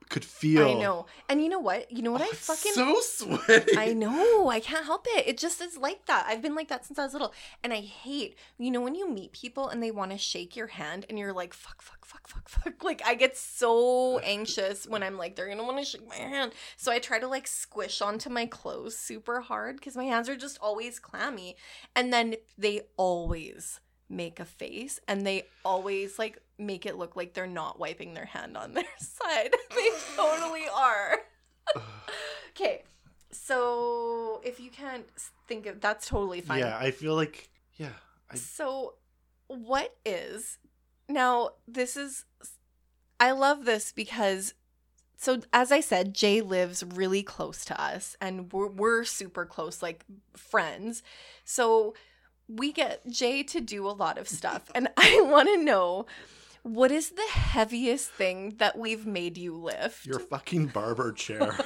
could feel. I know, and you know what? You know what Oh, I fucking so sweaty. I know. I can't help it. It just is like that. I've been like that since I was little. And I hate, you know, when you meet people and they want to shake your hand and you're like, fuck, fuck, fuck, fuck, fuck. Like, I get so anxious when I'm like, they're going to want to shake my hand. So I try to like squish onto my clothes super hard because my hands are just always clammy. And then they always make a face and they always like make it look like they're not wiping their hand on their side. they totally are. Okay, so if you can't think of that's totally fine. Yeah, I feel like yeah. I, So, what is now? This is I love this because so as I said, Jay lives really close to us, and we're we're super close, like friends. So we get Jay to do a lot of stuff, and I want to know. What is the heaviest thing that we've made you lift? your fucking barber chair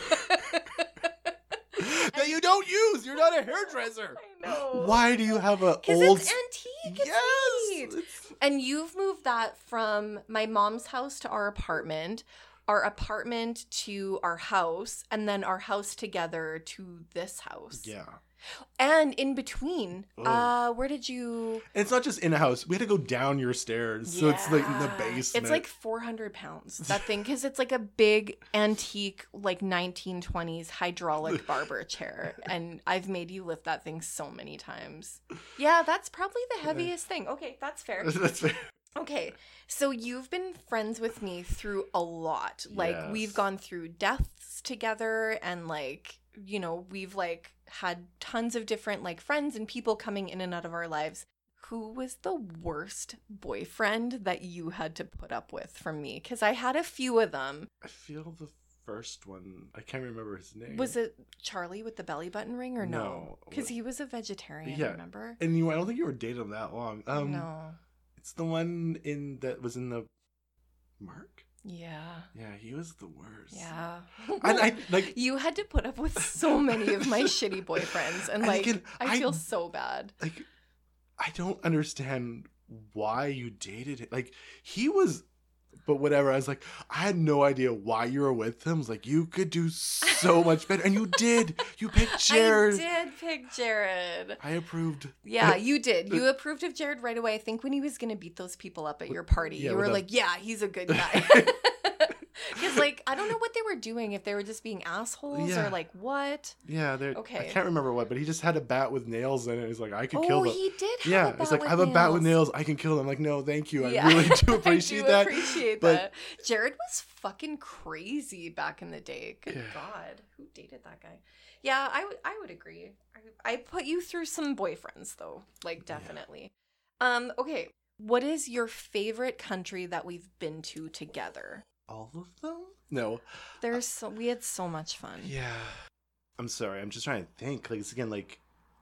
that you don't use. You're not a hairdresser. I know. Why do you have a Because old? it's antique. It's yes. it's- And you've moved that from my mom's house to our apartment, our apartment to our house, and then our house together to this house. Yeah. And in between, Ugh. uh, where did you? And it's not just in a house. We had to go down your stairs, so it's like in the basement. It's like 400 pounds, that thing, because it's like a big antique, like 1920s hydraulic barber chair. And I've made you lift that thing so many times. Yeah, that's probably the heaviest thing. Okay, that's fair. That's fair. Okay, so you've been friends with me through a lot. Like we've gone through deaths together and like, you know, we've like had tons of different like friends and people coming in and out of our lives. Who was the worst boyfriend that you had to put up with from me? Cuz I had a few of them. I feel the first one. I can't remember his name. Was it Charlie with the belly button ring or no? No. Cuz he was a vegetarian, Yeah. remember? And you, I don't think you were dating him that long. Um, no. it's the one in that was in the Mark. Yeah. Yeah, he was the worst. Yeah. and I like. You had to put up with so many of my shitty boyfriends, and And like again, I I- feel so bad. like I don't understand why you dated him. Like he was but whatever. I was like, I had no idea why you were with him. I was like, you could do so much better. And you did. You picked Jared. I did pick Jared. I approved. Yeah, you did. You uh, approved of Jared right away. I think when he was gonna beat those people up at your party, Yeah, you were like, "Yeah, he's a good guy." Like I don't know what they were doing. If they were just being assholes Yeah. or like what? Yeah, there I Okay. I can't remember what, but he just had a bat with nails in it. He's like, I could kill Oh, them. he did. Have yeah, it's like I have a bat with nails. nails. I can kill them. I'm like, no, thank you. I Yeah. really do appreciate I do that. appreciate but- that. Jared was fucking crazy back in the day. Good Yeah. God, who dated that guy? Yeah, I would. I would agree. I, I put you through some boyfriends though, like Yeah. definitely. Um. Okay. What is your favorite country that we've been to together? All of them? No. There's so we had so much fun. Yeah. I'm sorry. I'm just trying to think. Like it's again like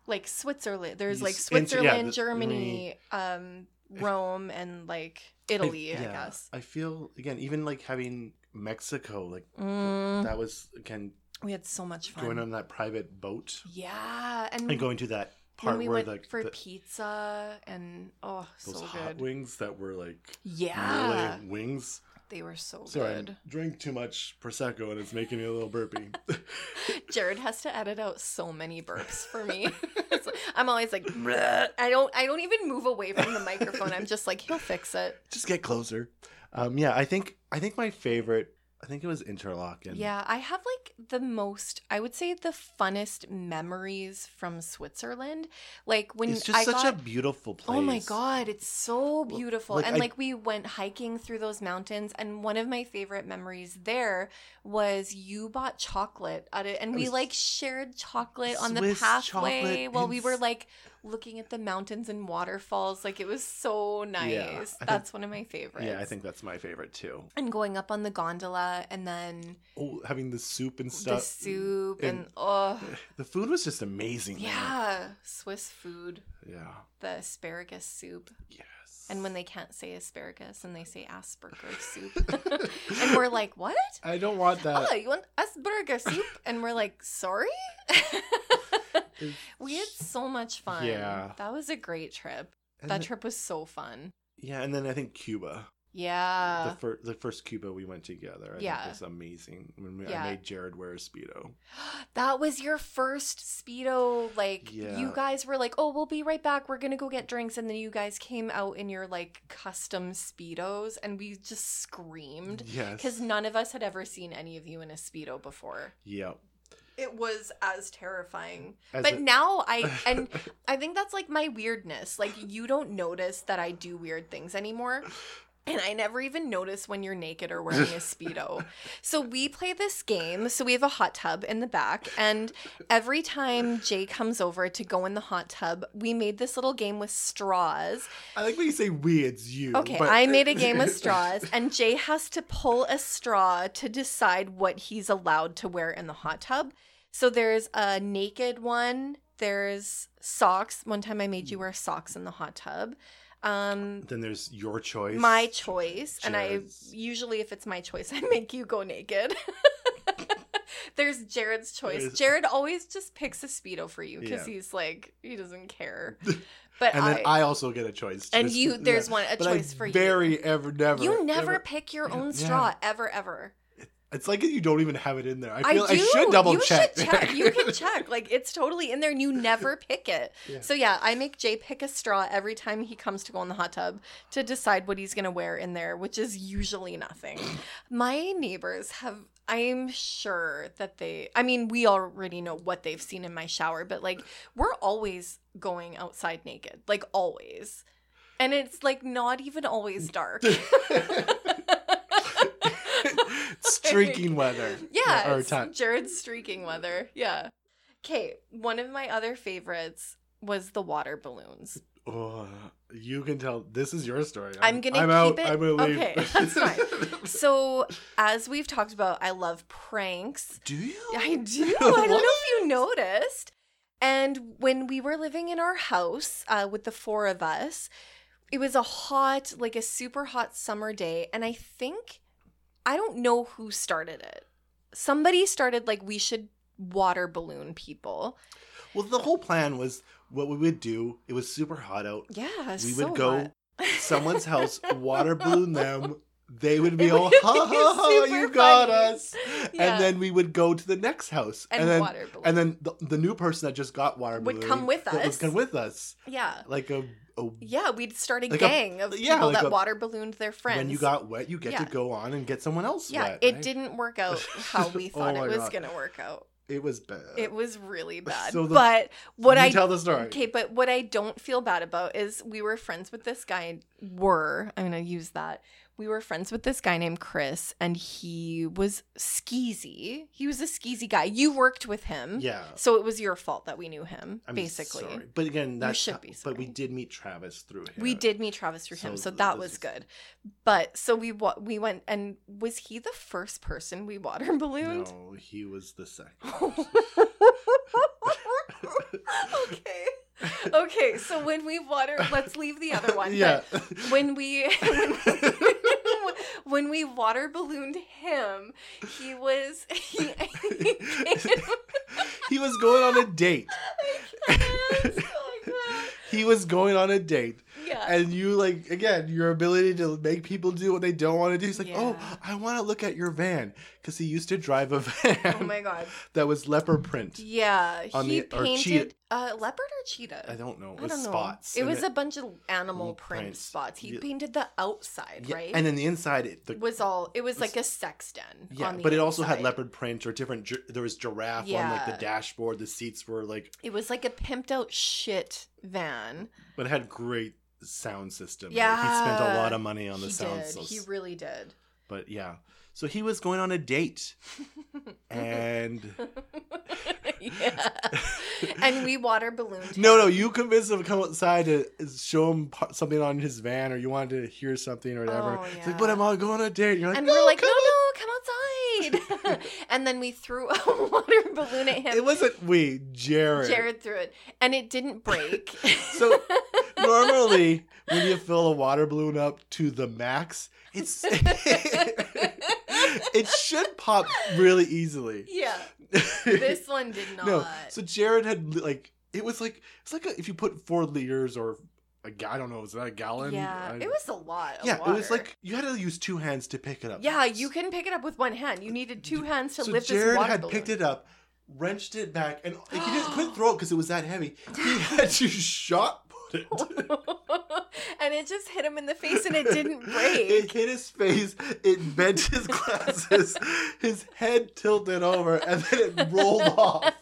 Like Switzerland. There's Yes, like and- yeah, Switzerland, the- Germany, um, Rome, and like Italy. I, yeah, guess. I feel again, even like having Mexico, like Mm, that was again we had so much fun. going on that private boat Yeah, and and going to that when part we where like for the, pizza and oh, those so hot good. wings that were like Yeah, wings. They were so Sorry, I good. drank too much prosecco and it's making me a little burpy. Jared has to edit out so many burps for me. Like- I'm always like, "Bleh." I don't, I don't even move away from the microphone. I'm just like, he'll fix it. Just get closer. Um, yeah, I think I think my favorite. I think it was Interlaken. Yeah, I have like the most, I would say, the funnest memories from Switzerland. Like when it's just I such got, a beautiful place. Oh my god, it's so beautiful. like, and I- like we went hiking through those mountains and one of my favorite memories there was you bought chocolate at it and we was like shared chocolate on the pathway while we were like looking at the mountains and waterfalls. Like it was so nice. Think- That's one of my favorites. Yeah, I think that's my favorite too. and going up on the gondola and then Oh, having the soup and stuff. the soup and, and- oh The food was just amazing. yeah, Swiss food, Yeah. the asparagus soup. Yes. And when they can't say asparagus and they say Asperger soup. and we're like, what? I don't want that. oh, you want Asperger soup? And we're like, sorry? we had so much fun. Yeah. That was a great trip. And that then- trip was so fun. Yeah, and then I think Cuba. Yeah. the first the first Cuba we went together. I Yeah. think was amazing. When we, Yeah. I made Jared wear a speedo. that was your first Speedo. Like, Yeah. you guys were like, oh, we'll be right back. We're going to go get drinks. And then you guys came out in your like custom Speedos and we just screamed. Yes. Because none of us had ever seen any of you in a Speedo before. Yep. It was as terrifying. As but a- now I, and I think that's like my weirdness. Like, you don't notice that I do weird things anymore. And I never even notice when you're naked or wearing a Speedo. so we play this game. So we have a hot tub in the back. And every time Jay comes over to go in the hot tub, we made this little game with straws. I like when you say we, it's you. Okay, but- I made a game with straws, and Jay has to pull a straw to decide what he's allowed to wear in the hot tub. So there's a naked one. There's socks. One time I made you wear socks in the hot tub. Um, Then there's your choice. my choice, and I usually, if it's my choice, I make you go naked. There's Jared's choice. There's- Jared always just picks a speedo for you because Yeah. he's like he doesn't care. But and I, then I, also get a choice. and just- you there's yeah. one a But I choice for you. very ever never. You never ever- pick your own straw ever, ever. It's like you don't even have it in there. I I, feel I, do. should double check. you check. Should check. You can check. Like it's totally in there, and you never pick it. Yeah. So yeah, I make Jay pick a straw every time he comes to go in the hot tub to decide what he's gonna wear in there, which is usually nothing. My neighbors have. I'm sure that they. I mean, we already know what they've seen in my shower, but like we're always going outside naked, like always. and it's like not even always dark. Streaking weather. Yeah, Or time. Jared's streaking weather. Yeah. Okay, one of my other favorites was the water balloons. Oh, you can tell this is your story. I'm gonna I'm keep out. it- I'm gonna leave. okay, that's fine. So, as we've talked about, I love pranks. Do you? I do. I don't know if you noticed. And when we were living in our house uh, with the four of us, it was a hot, like a super hot summer day. And I think, I don't know who started it. Somebody started, like, we should water balloon people. Well, the whole plan was what we would do. It was super hot out. Yeah. We so would go someone's house, water balloon them. They would be It all, would ha be ha ha, you got funny. us. Yeah. And then we would go to the next house. and, then water balloon. and then the, the new person that just got water Would balloon come with that would us. come with us. yeah. Like a, a Yeah, we'd start a Like a- gang of yeah, people like that a- water ballooned their friends. when you got wet, you get Yeah. to go on and get someone else yeah, wet. it right? didn't work out how we Oh thought my it was God. to work out. It was bad. It was really bad. So the- but what you I tell the story. okay, but what I don't feel bad about is we were friends with this guy. Were I'm going to use that. We were friends with this guy named Chris, and he was skeezy. He was a skeezy guy. You worked with him, Yeah. so it was your fault that we knew him. I'm basically, sorry. But again, that should be But we did meet Travis through him. We did meet Travis through him, So so th- that was is- good. But so we wa- we went and was he the first person we water ballooned? No, he was the second. okay. Okay, so when we water, let's leave the other one. yeah. When we when we, when we water ballooned him, he was he, he he was going on a date. Oh. He was going on a date. Yeah. And you like again, your ability to make people do what they don't want to do. He's like, oh, I want to look at your van because he used to drive a van oh my god. that was leopard print. Yeah, he the- painted uh leopard or cheetah. I don't know. It I was don't know. spots. It was a bunch of animal Mm, print spots. He Yeah. painted the outside, yeah, right? And then the inside, it, the, was all it was like a sex den. yeah, but it also had leopard print or different. gi- There was giraffe on like the dashboard. The seats were like, It was like a pimped out shit van. but it had great sound system. Yeah, he spent a lot of money on the he sound system. He really did. But yeah, so he was going on a date, and yeah. and we water ballooned. no, him. no, you convinced him to come outside to show him something on his van, or you wanted to hear something or whatever. Oh, He's like, but. I'm on going on a date. And you're like, and no, we're like, no, on." no, come outside. and then we threw a water balloon at him. It wasn't we, Jared. Jared threw it, and it didn't break. So normally, when you fill a water balloon up to the max, it's it should pop really easily. yeah, this one did not. No, so Jared had like it was like it's like a, if you put four liters or a I don't know, is that a gallon? yeah, I- it was a lot. Yeah, it was like you had to use two hands to pick it up. Yeah, you couldn't pick it up with one hand. You needed two hands to so lift this Jared water had balloon. picked it up, wrenched it back, and like, he just couldn't throw it because it was that heavy. He had to shot. and it just hit him in the face and it didn't break. It hit his face. It bent his glasses. his head tilted over, and then it rolled off.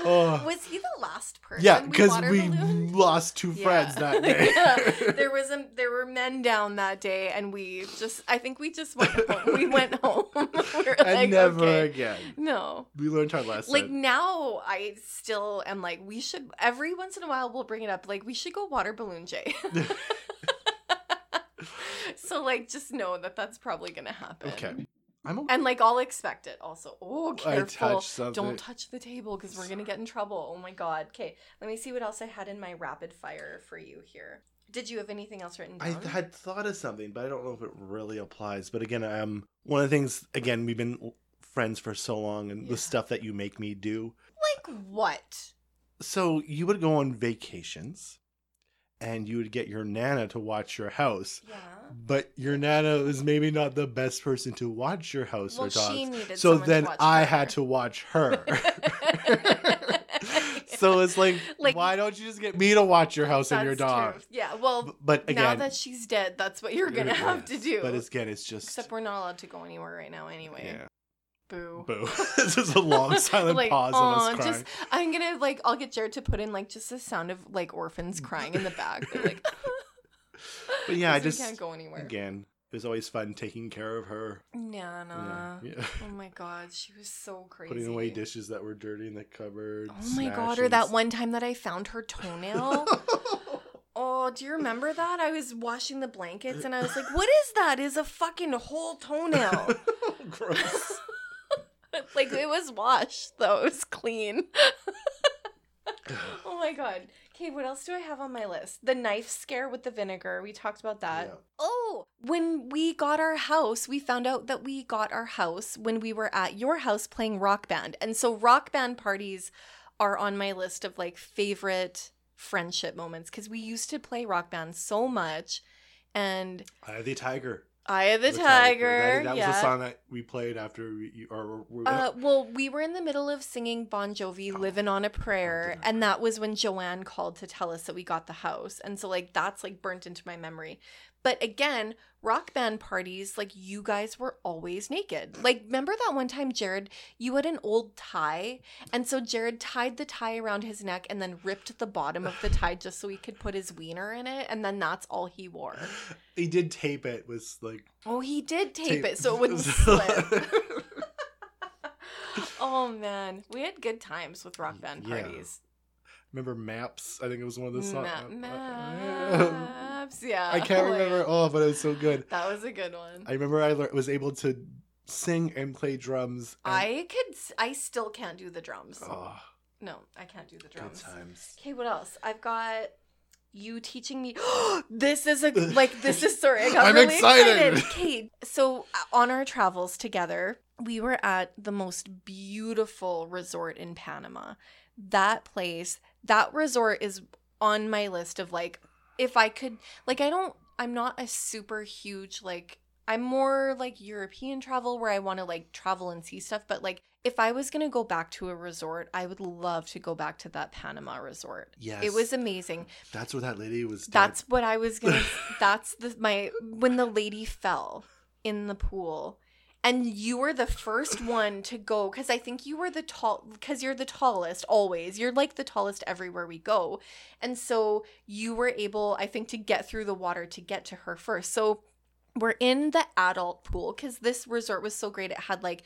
Oh. Was he the last person? Yeah, because water we lost two friends Yeah. that day. Yeah. There was a there were men down that day, and we just I think we just went home. We went home. we were and like, never okay. again. No. We learned our lesson. Like now, I still am like, we should every once in a while we'll bring it up. Like we should go water balloon Jay. so like, just know that that's probably gonna happen. okay, I'm okay. And like, I'll expect it. Also, oh, careful! something. Don't touch the table because we're gonna get in trouble. Oh my god. Okay, let me see what else I had in my rapid fire for you here. Did you have anything else written down? I had thought of something, but I don't know if it really applies. But again, I um, one of the things, again, we've been friends for so long, and Yeah. the stuff that you make me do. like what? So you would go on vacations, and you would get your nana to watch your house. Yeah. But your nana is maybe not the best person to watch your house Well, or dogs. so then I her. had to watch her. so it's like, Like- why don't you just get me to watch your house and your dog? true. Yeah. Well, But again, now that she's dead, that's what you're gonna have to do. But it's, again, it's just Except we're not allowed to go anywhere right now, anyway. yeah. Boo. Boo. this is a long silent Like, pause of "Aw, us crying. just I'm gonna like I'll get Jared to put in like just the sound of like orphans crying in the back. They're like But yeah, I just can't go anywhere. again, it was always fun taking care of her. Yeah. yeah. Oh my god, she was so crazy. Putting away dishes that were dirty in the cupboard. Oh my god, or that one time that I found her toenail. Oh, do you remember that? I was washing the blankets and I was like, "What is that? Is a fucking whole toenail?" Gross. like it was washed though; it was clean. oh my god. Okay, what else do I have on my list? The knife scare with the vinegar. We talked about that. Yeah. Oh, when we got our house, we found out that we got our house when we were at your house playing rock band. And so rock band parties are on my list of like favorite friendship moments because we used to play rock band so much. And Eye of the Tiger. Eye of the, Tiger. That, that yeah. was the song that we played after we, or we, Uh, well, we were in the middle of singing Bon Jovi, "Living on a Prayer," and that was when Joanne called to tell us that we got the house, and so like that's like burnt into my memory. But again, rock band parties, like you guys were always naked. Like, remember that one time, Jared, you had an old tie, and so Jared tied the tie around his neck and then ripped the bottom of the tie just so he could put his wiener in it, and then that's all he wore. he did tape it with like Oh, he did tape, tape- it so it wouldn't slip. oh man, we had good times with rock band Yeah. parties. Remember Maps? I think it was one of the songs. Ma- maps, yeah. I can't yeah. remember. Oh, but it was so good. That was a good one. I remember I was able to sing and play drums. and- I could. I still can't do the drums. Oh, No, I can't do the good drums. times. Okay, what else? I've got you teaching me. this is a like. This is sorry. I got I'm really excited. excited. Okay, so uh, on our travels together, we were at the most beautiful resort in Panama. That place, that resort is on my list of like, if I could, like, I don't. I'm not a super huge like. I'm more like European travel where I want to like travel and see stuff, but like if I was going to go back to a resort, I would love to go back to that Panama resort. Yes. It was amazing. That's where that lady was. dead. That's what I was going to that's the my when the lady fell in the pool and you were the first one to go cuz I think you were the tall cuz you're the tallest always. You're like the tallest everywhere we go. And so you were able I think to get through the water to get to her first. So we're in the adult pool cuz this resort was so great it had like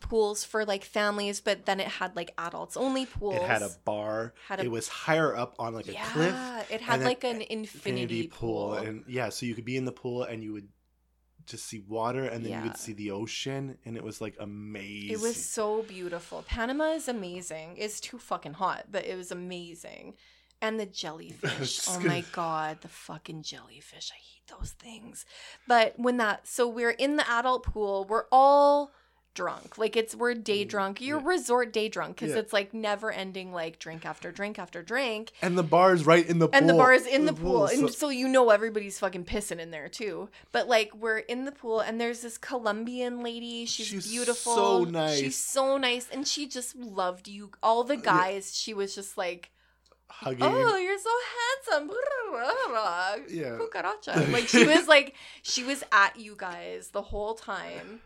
pools for like families but then it had like adults only pools. It had a bar. Had a- it was higher up on like a yeah, cliff. it had like an infinity, pool. and yeah, so you could be in the pool and you would just see water, and then you Yeah. would see the ocean, and it was like amazing. It was so beautiful. Panama is amazing. It's too fucking hot, but it was amazing. And the jellyfish. oh gonna- my god, the fucking jellyfish. I hate those things. But when that so we're in the adult pool, we're all drunk. Like it's we're day Mm, drunk. You're yeah. resort day drunk because Yeah. it's like never ending like drink after drink after drink. and the bar's right in the pool. And the bar is in the pool. so- And so you know everybody's fucking pissing in there too. But like we're in the pool and there's this Colombian lady. She's, She's beautiful. so nice. She's so nice. And she just loved you. All the guys, she was just like, hugging. Oh, you're so handsome. Yeah. Cucaracha. Like she was like she was at you guys the whole time.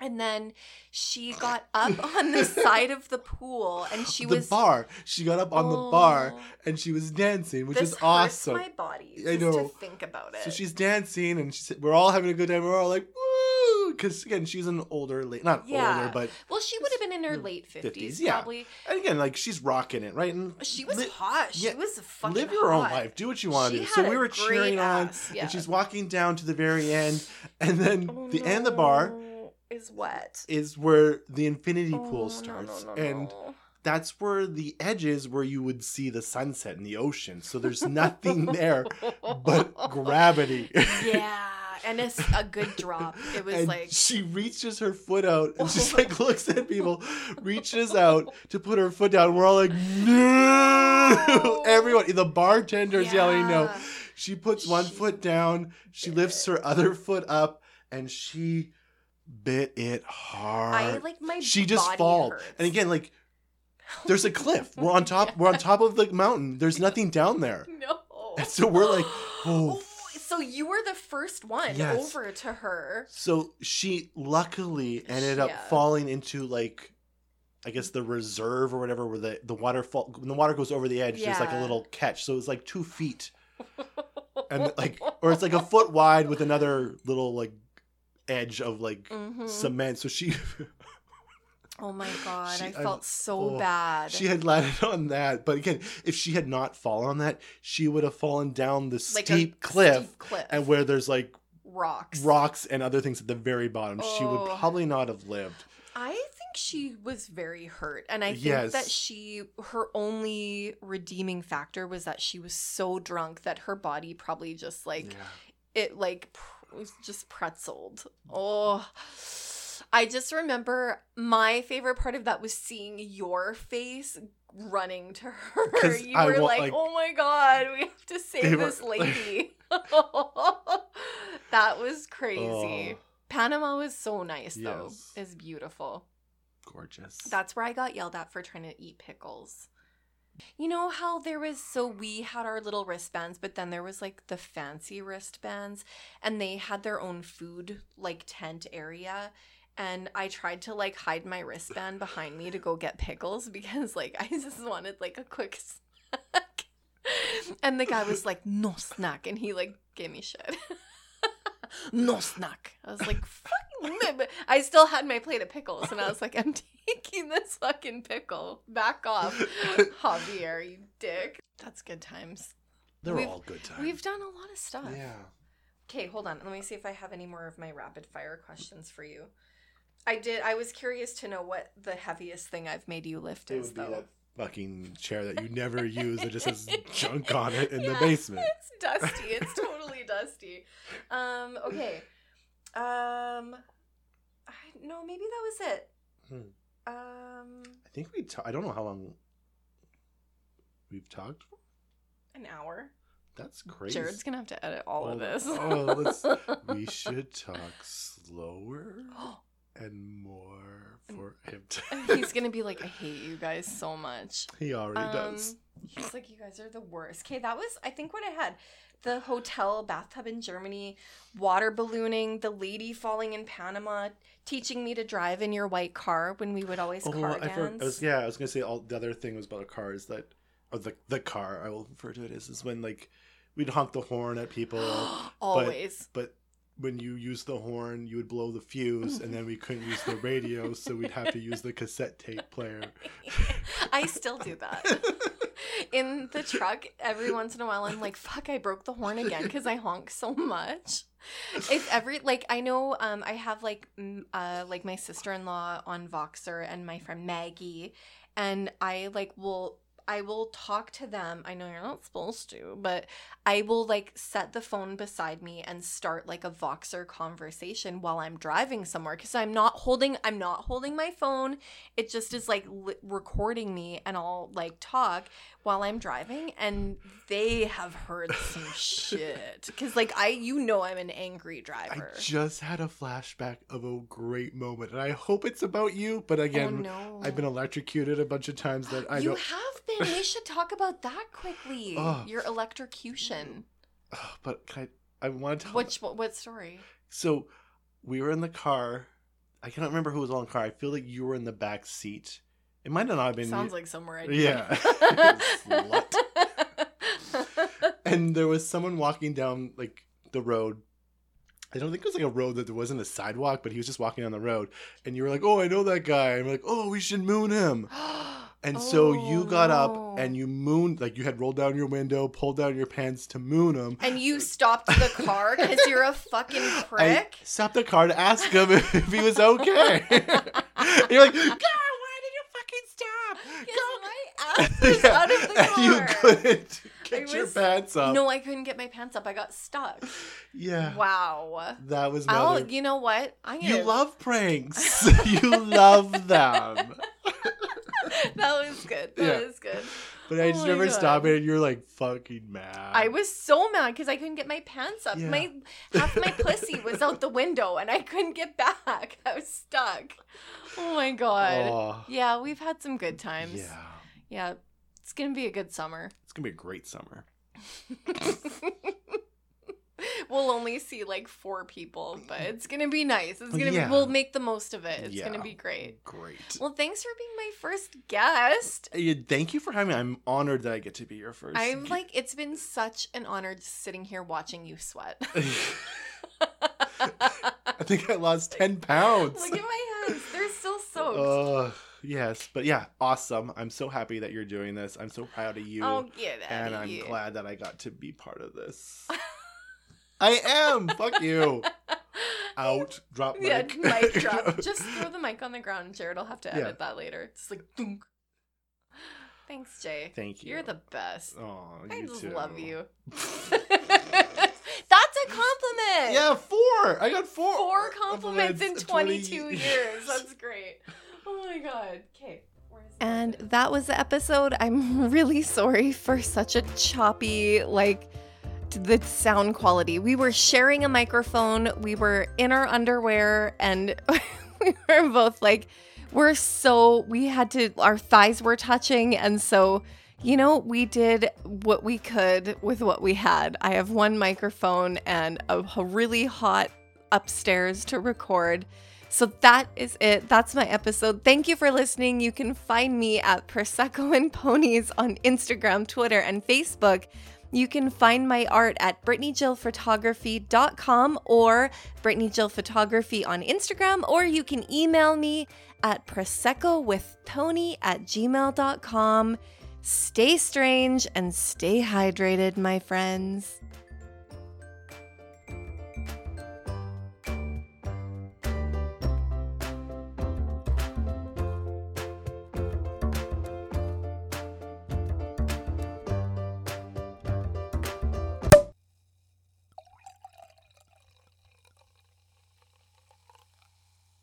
And then she got up on the side of the pool and she was the was bar. She got up on the bar Oh. and she was dancing, which is awesome. my body I know. to think about it. So she's dancing and she's we're all having a good time. We're all like, woo! Because again, she's an older lady, not Yeah. older, but well, she would have been in her late 50s, fifties, yeah. probably. and again, like she's rocking it, right? And She was li- hot. She yeah, was fucking live your own life. Do what you want to do. So we were cheering on, yeah. and she's walking down to the very end, and then Oh, the end of the bar no, is wet. is where the infinity Oh, pool starts, no, no, and no. that's where the edge is where you would see the sunset in the ocean. So there's nothing there but gravity. yeah, and it's a good drop. It was and like she reaches her foot out and just like looks at people, reaches out to put her foot down. We're all like, no! Everyone, the bartender's yelling no. She puts one She foot down, she lifts her other foot up, and she bit it hard. I like my she just body fall. hurts. And again, like there's a cliff. We're on top. We're on top of the mountain. There's nothing down there. no. And so we're like, oh. oh, so you were the first one Yes. over to her. So she luckily ended up falling into like I guess the reserve or whatever where the the water fall when the water goes over the edge there's like a little catch so it's like two feet and like or it's like a foot wide with another little like edge of like Mhm. cement so she Oh my god, She- I I- felt so oh, bad. she had landed on that but again if she had not fallen on that she would have fallen down the like steep cliff steep cliff. and where there's like rocks. rocks and other things at the very bottom she would Oh. probably not have lived I think she was very hurt. And I think Yes. that she, her only redeeming factor was that she was so drunk that her body probably just like, yeah. it like was just pretzeled. Oh, I just remember my favorite part of that was seeing your face running to her. You I were wa- like, like- oh my god, we have to save were- this lady. that was crazy. Oh. Panama was so nice though. Yes. It's beautiful. gorgeous That's where I got yelled at for trying to eat pickles. You know how there was so we had our little wristbands, but then there was like the fancy wristbands and they had their own food like tent area. And I tried to like hide my wristband behind me to go get pickles because like I just wanted like a quick snack. And the guy was like, no snack. And he like gave me shit. no snack. I was like, fucking I still had my plate of pickles. And I was like, I'm taking this fucking pickle. Back off, Javier, you dick. That's good times. They're We've- all good times We've done a lot of stuff. yeah Okay, hold on. Let me see if I have any more of my rapid fire questions for you. I did. I was curious to know what the heaviest thing I've made you lift it is, though. Fucking chair that you never use that just has junk on it in Yeah, the basement It's dusty. It's totally dusty. Um. Okay. Um. I no. Maybe that was it. Hmm. Um. i think we ta- i don't know how long we've talked for. An hour. that's crazy Jared's gonna have to edit all of Oh, this. oh, let's- we should talk slower and more for him to He's gonna be like, I hate you guys so much. he already Um, does He's like, you guys are the worst. Okay, that was I think what I had. The hotel bathtub in Germany, water ballooning, the lady falling in Panama, teaching me to drive in your white car when we would always Oh, car I, dance. I was yeah. I was gonna say all the other thing was about a car is that, or the the car I will refer to it as is when like we'd honk the horn at people, Always. but when you use the horn, you would blow the fuse, and then we couldn't use the radio, so we'd have to use the cassette tape player. I still do that. In the truck, every once in a while, I'm like, fuck, I broke the horn again because I honk so much. If every, like, I know um, I have, like, m- uh, like my sister in law on Voxer and my friend Maggie, and I, like, will. I will talk to them. I know you're not supposed to, but I will like set the phone beside me and start like a Voxer conversation while I'm driving somewhere because I'm not holding I'm not holding my phone it just is like li- recording me and I'll like talk while I'm driving and they have heard some shit cuz like I you know I'm an angry driver. I just had a flashback of a great moment, and I hope it's about you. But oh, again, oh, no. I've been electrocuted a bunch of times that I you don't. have been. We should talk about that quickly. Oh. Your electrocution. But can I? I want to tell. Which what, what story? So we were in the car. I cannot remember who was on the car. I feel like you were in the back seat. It might not have been. Sounds like somewhere I'd Yeah. Slut. Slut. and there was someone walking down like the road. I don't think it was like a road that there wasn't a sidewalk, but he was just walking down the road. And you were like, "Oh, I know that guy." And we're like, "Oh, we should moon him." And so you Oh, got no. up and you mooned, like you had rolled down your window, pulled down your pants to moon him. and you stopped the car because you're a fucking I prick. stopped the car to ask him if he was okay. You're like, God, why did you fucking stop? Because my ass was Yeah, out of the car. and you couldn't get I your pants up. No, I couldn't get my pants up. I got stuck. Yeah. Wow. That was I'll, you know what? I'm You love pranks. you love them. that was good. That was good. But I Oh just my remember God. stopping and you're like fucking mad. I was so mad because I couldn't get my pants up. Yeah. My half my pussy was out the window and I couldn't get back. I was stuck. Oh my god. Oh, Yeah, we've had some good times. yeah. Yeah. It's gonna be a good summer. It's gonna be a great summer. We'll only see like four people, but it's gonna be nice. It's gonna Yeah. be, we'll make the most of it. It's Yeah. gonna be great. Great. Well, thanks for being my first guest. Uh, Thank you for having me. I'm honored that I get to be your first. I'm like, it's been such an honor just sitting here watching you sweat. I think I lost 10 pounds. Look at my hands; they're still soaked. Uh, yes, but yeah, awesome. I'm so happy that you're doing this. I'm so proud of you. oh, get out and I'm here. glad that I got to be part of this. I am. Fuck you. Out. Drop mic. Yeah, mic drop. Just throw the mic on the ground. Jared will have to edit Yeah. that later. It's like, thunk. Thanks, Jay. Thank you. You're the best. Oh, I you just too. love you. That's a compliment. Yeah, four. I got four. Four compliments in 22 20 years. That's great. Oh my god. Okay. And that was the episode. I'm really sorry for such a choppy, like, t- the sound quality. We were sharing a microphone, we were in our underwear, and we were both like, we're so, we had to, our thighs were touching. And so, you know, we did what we could with what we had. I have one microphone and a, really hot upstairs to record. So that is it. That's my episode. Thank you for listening. You can find me at Prosecco and Ponies on Instagram, Twitter, and Facebook. You can find my art at BrittanyJillPhotography.com or Brittany on Instagram, or you can email me at ProseccoWithTony at gmail.com. Stay strange and stay hydrated, my friends.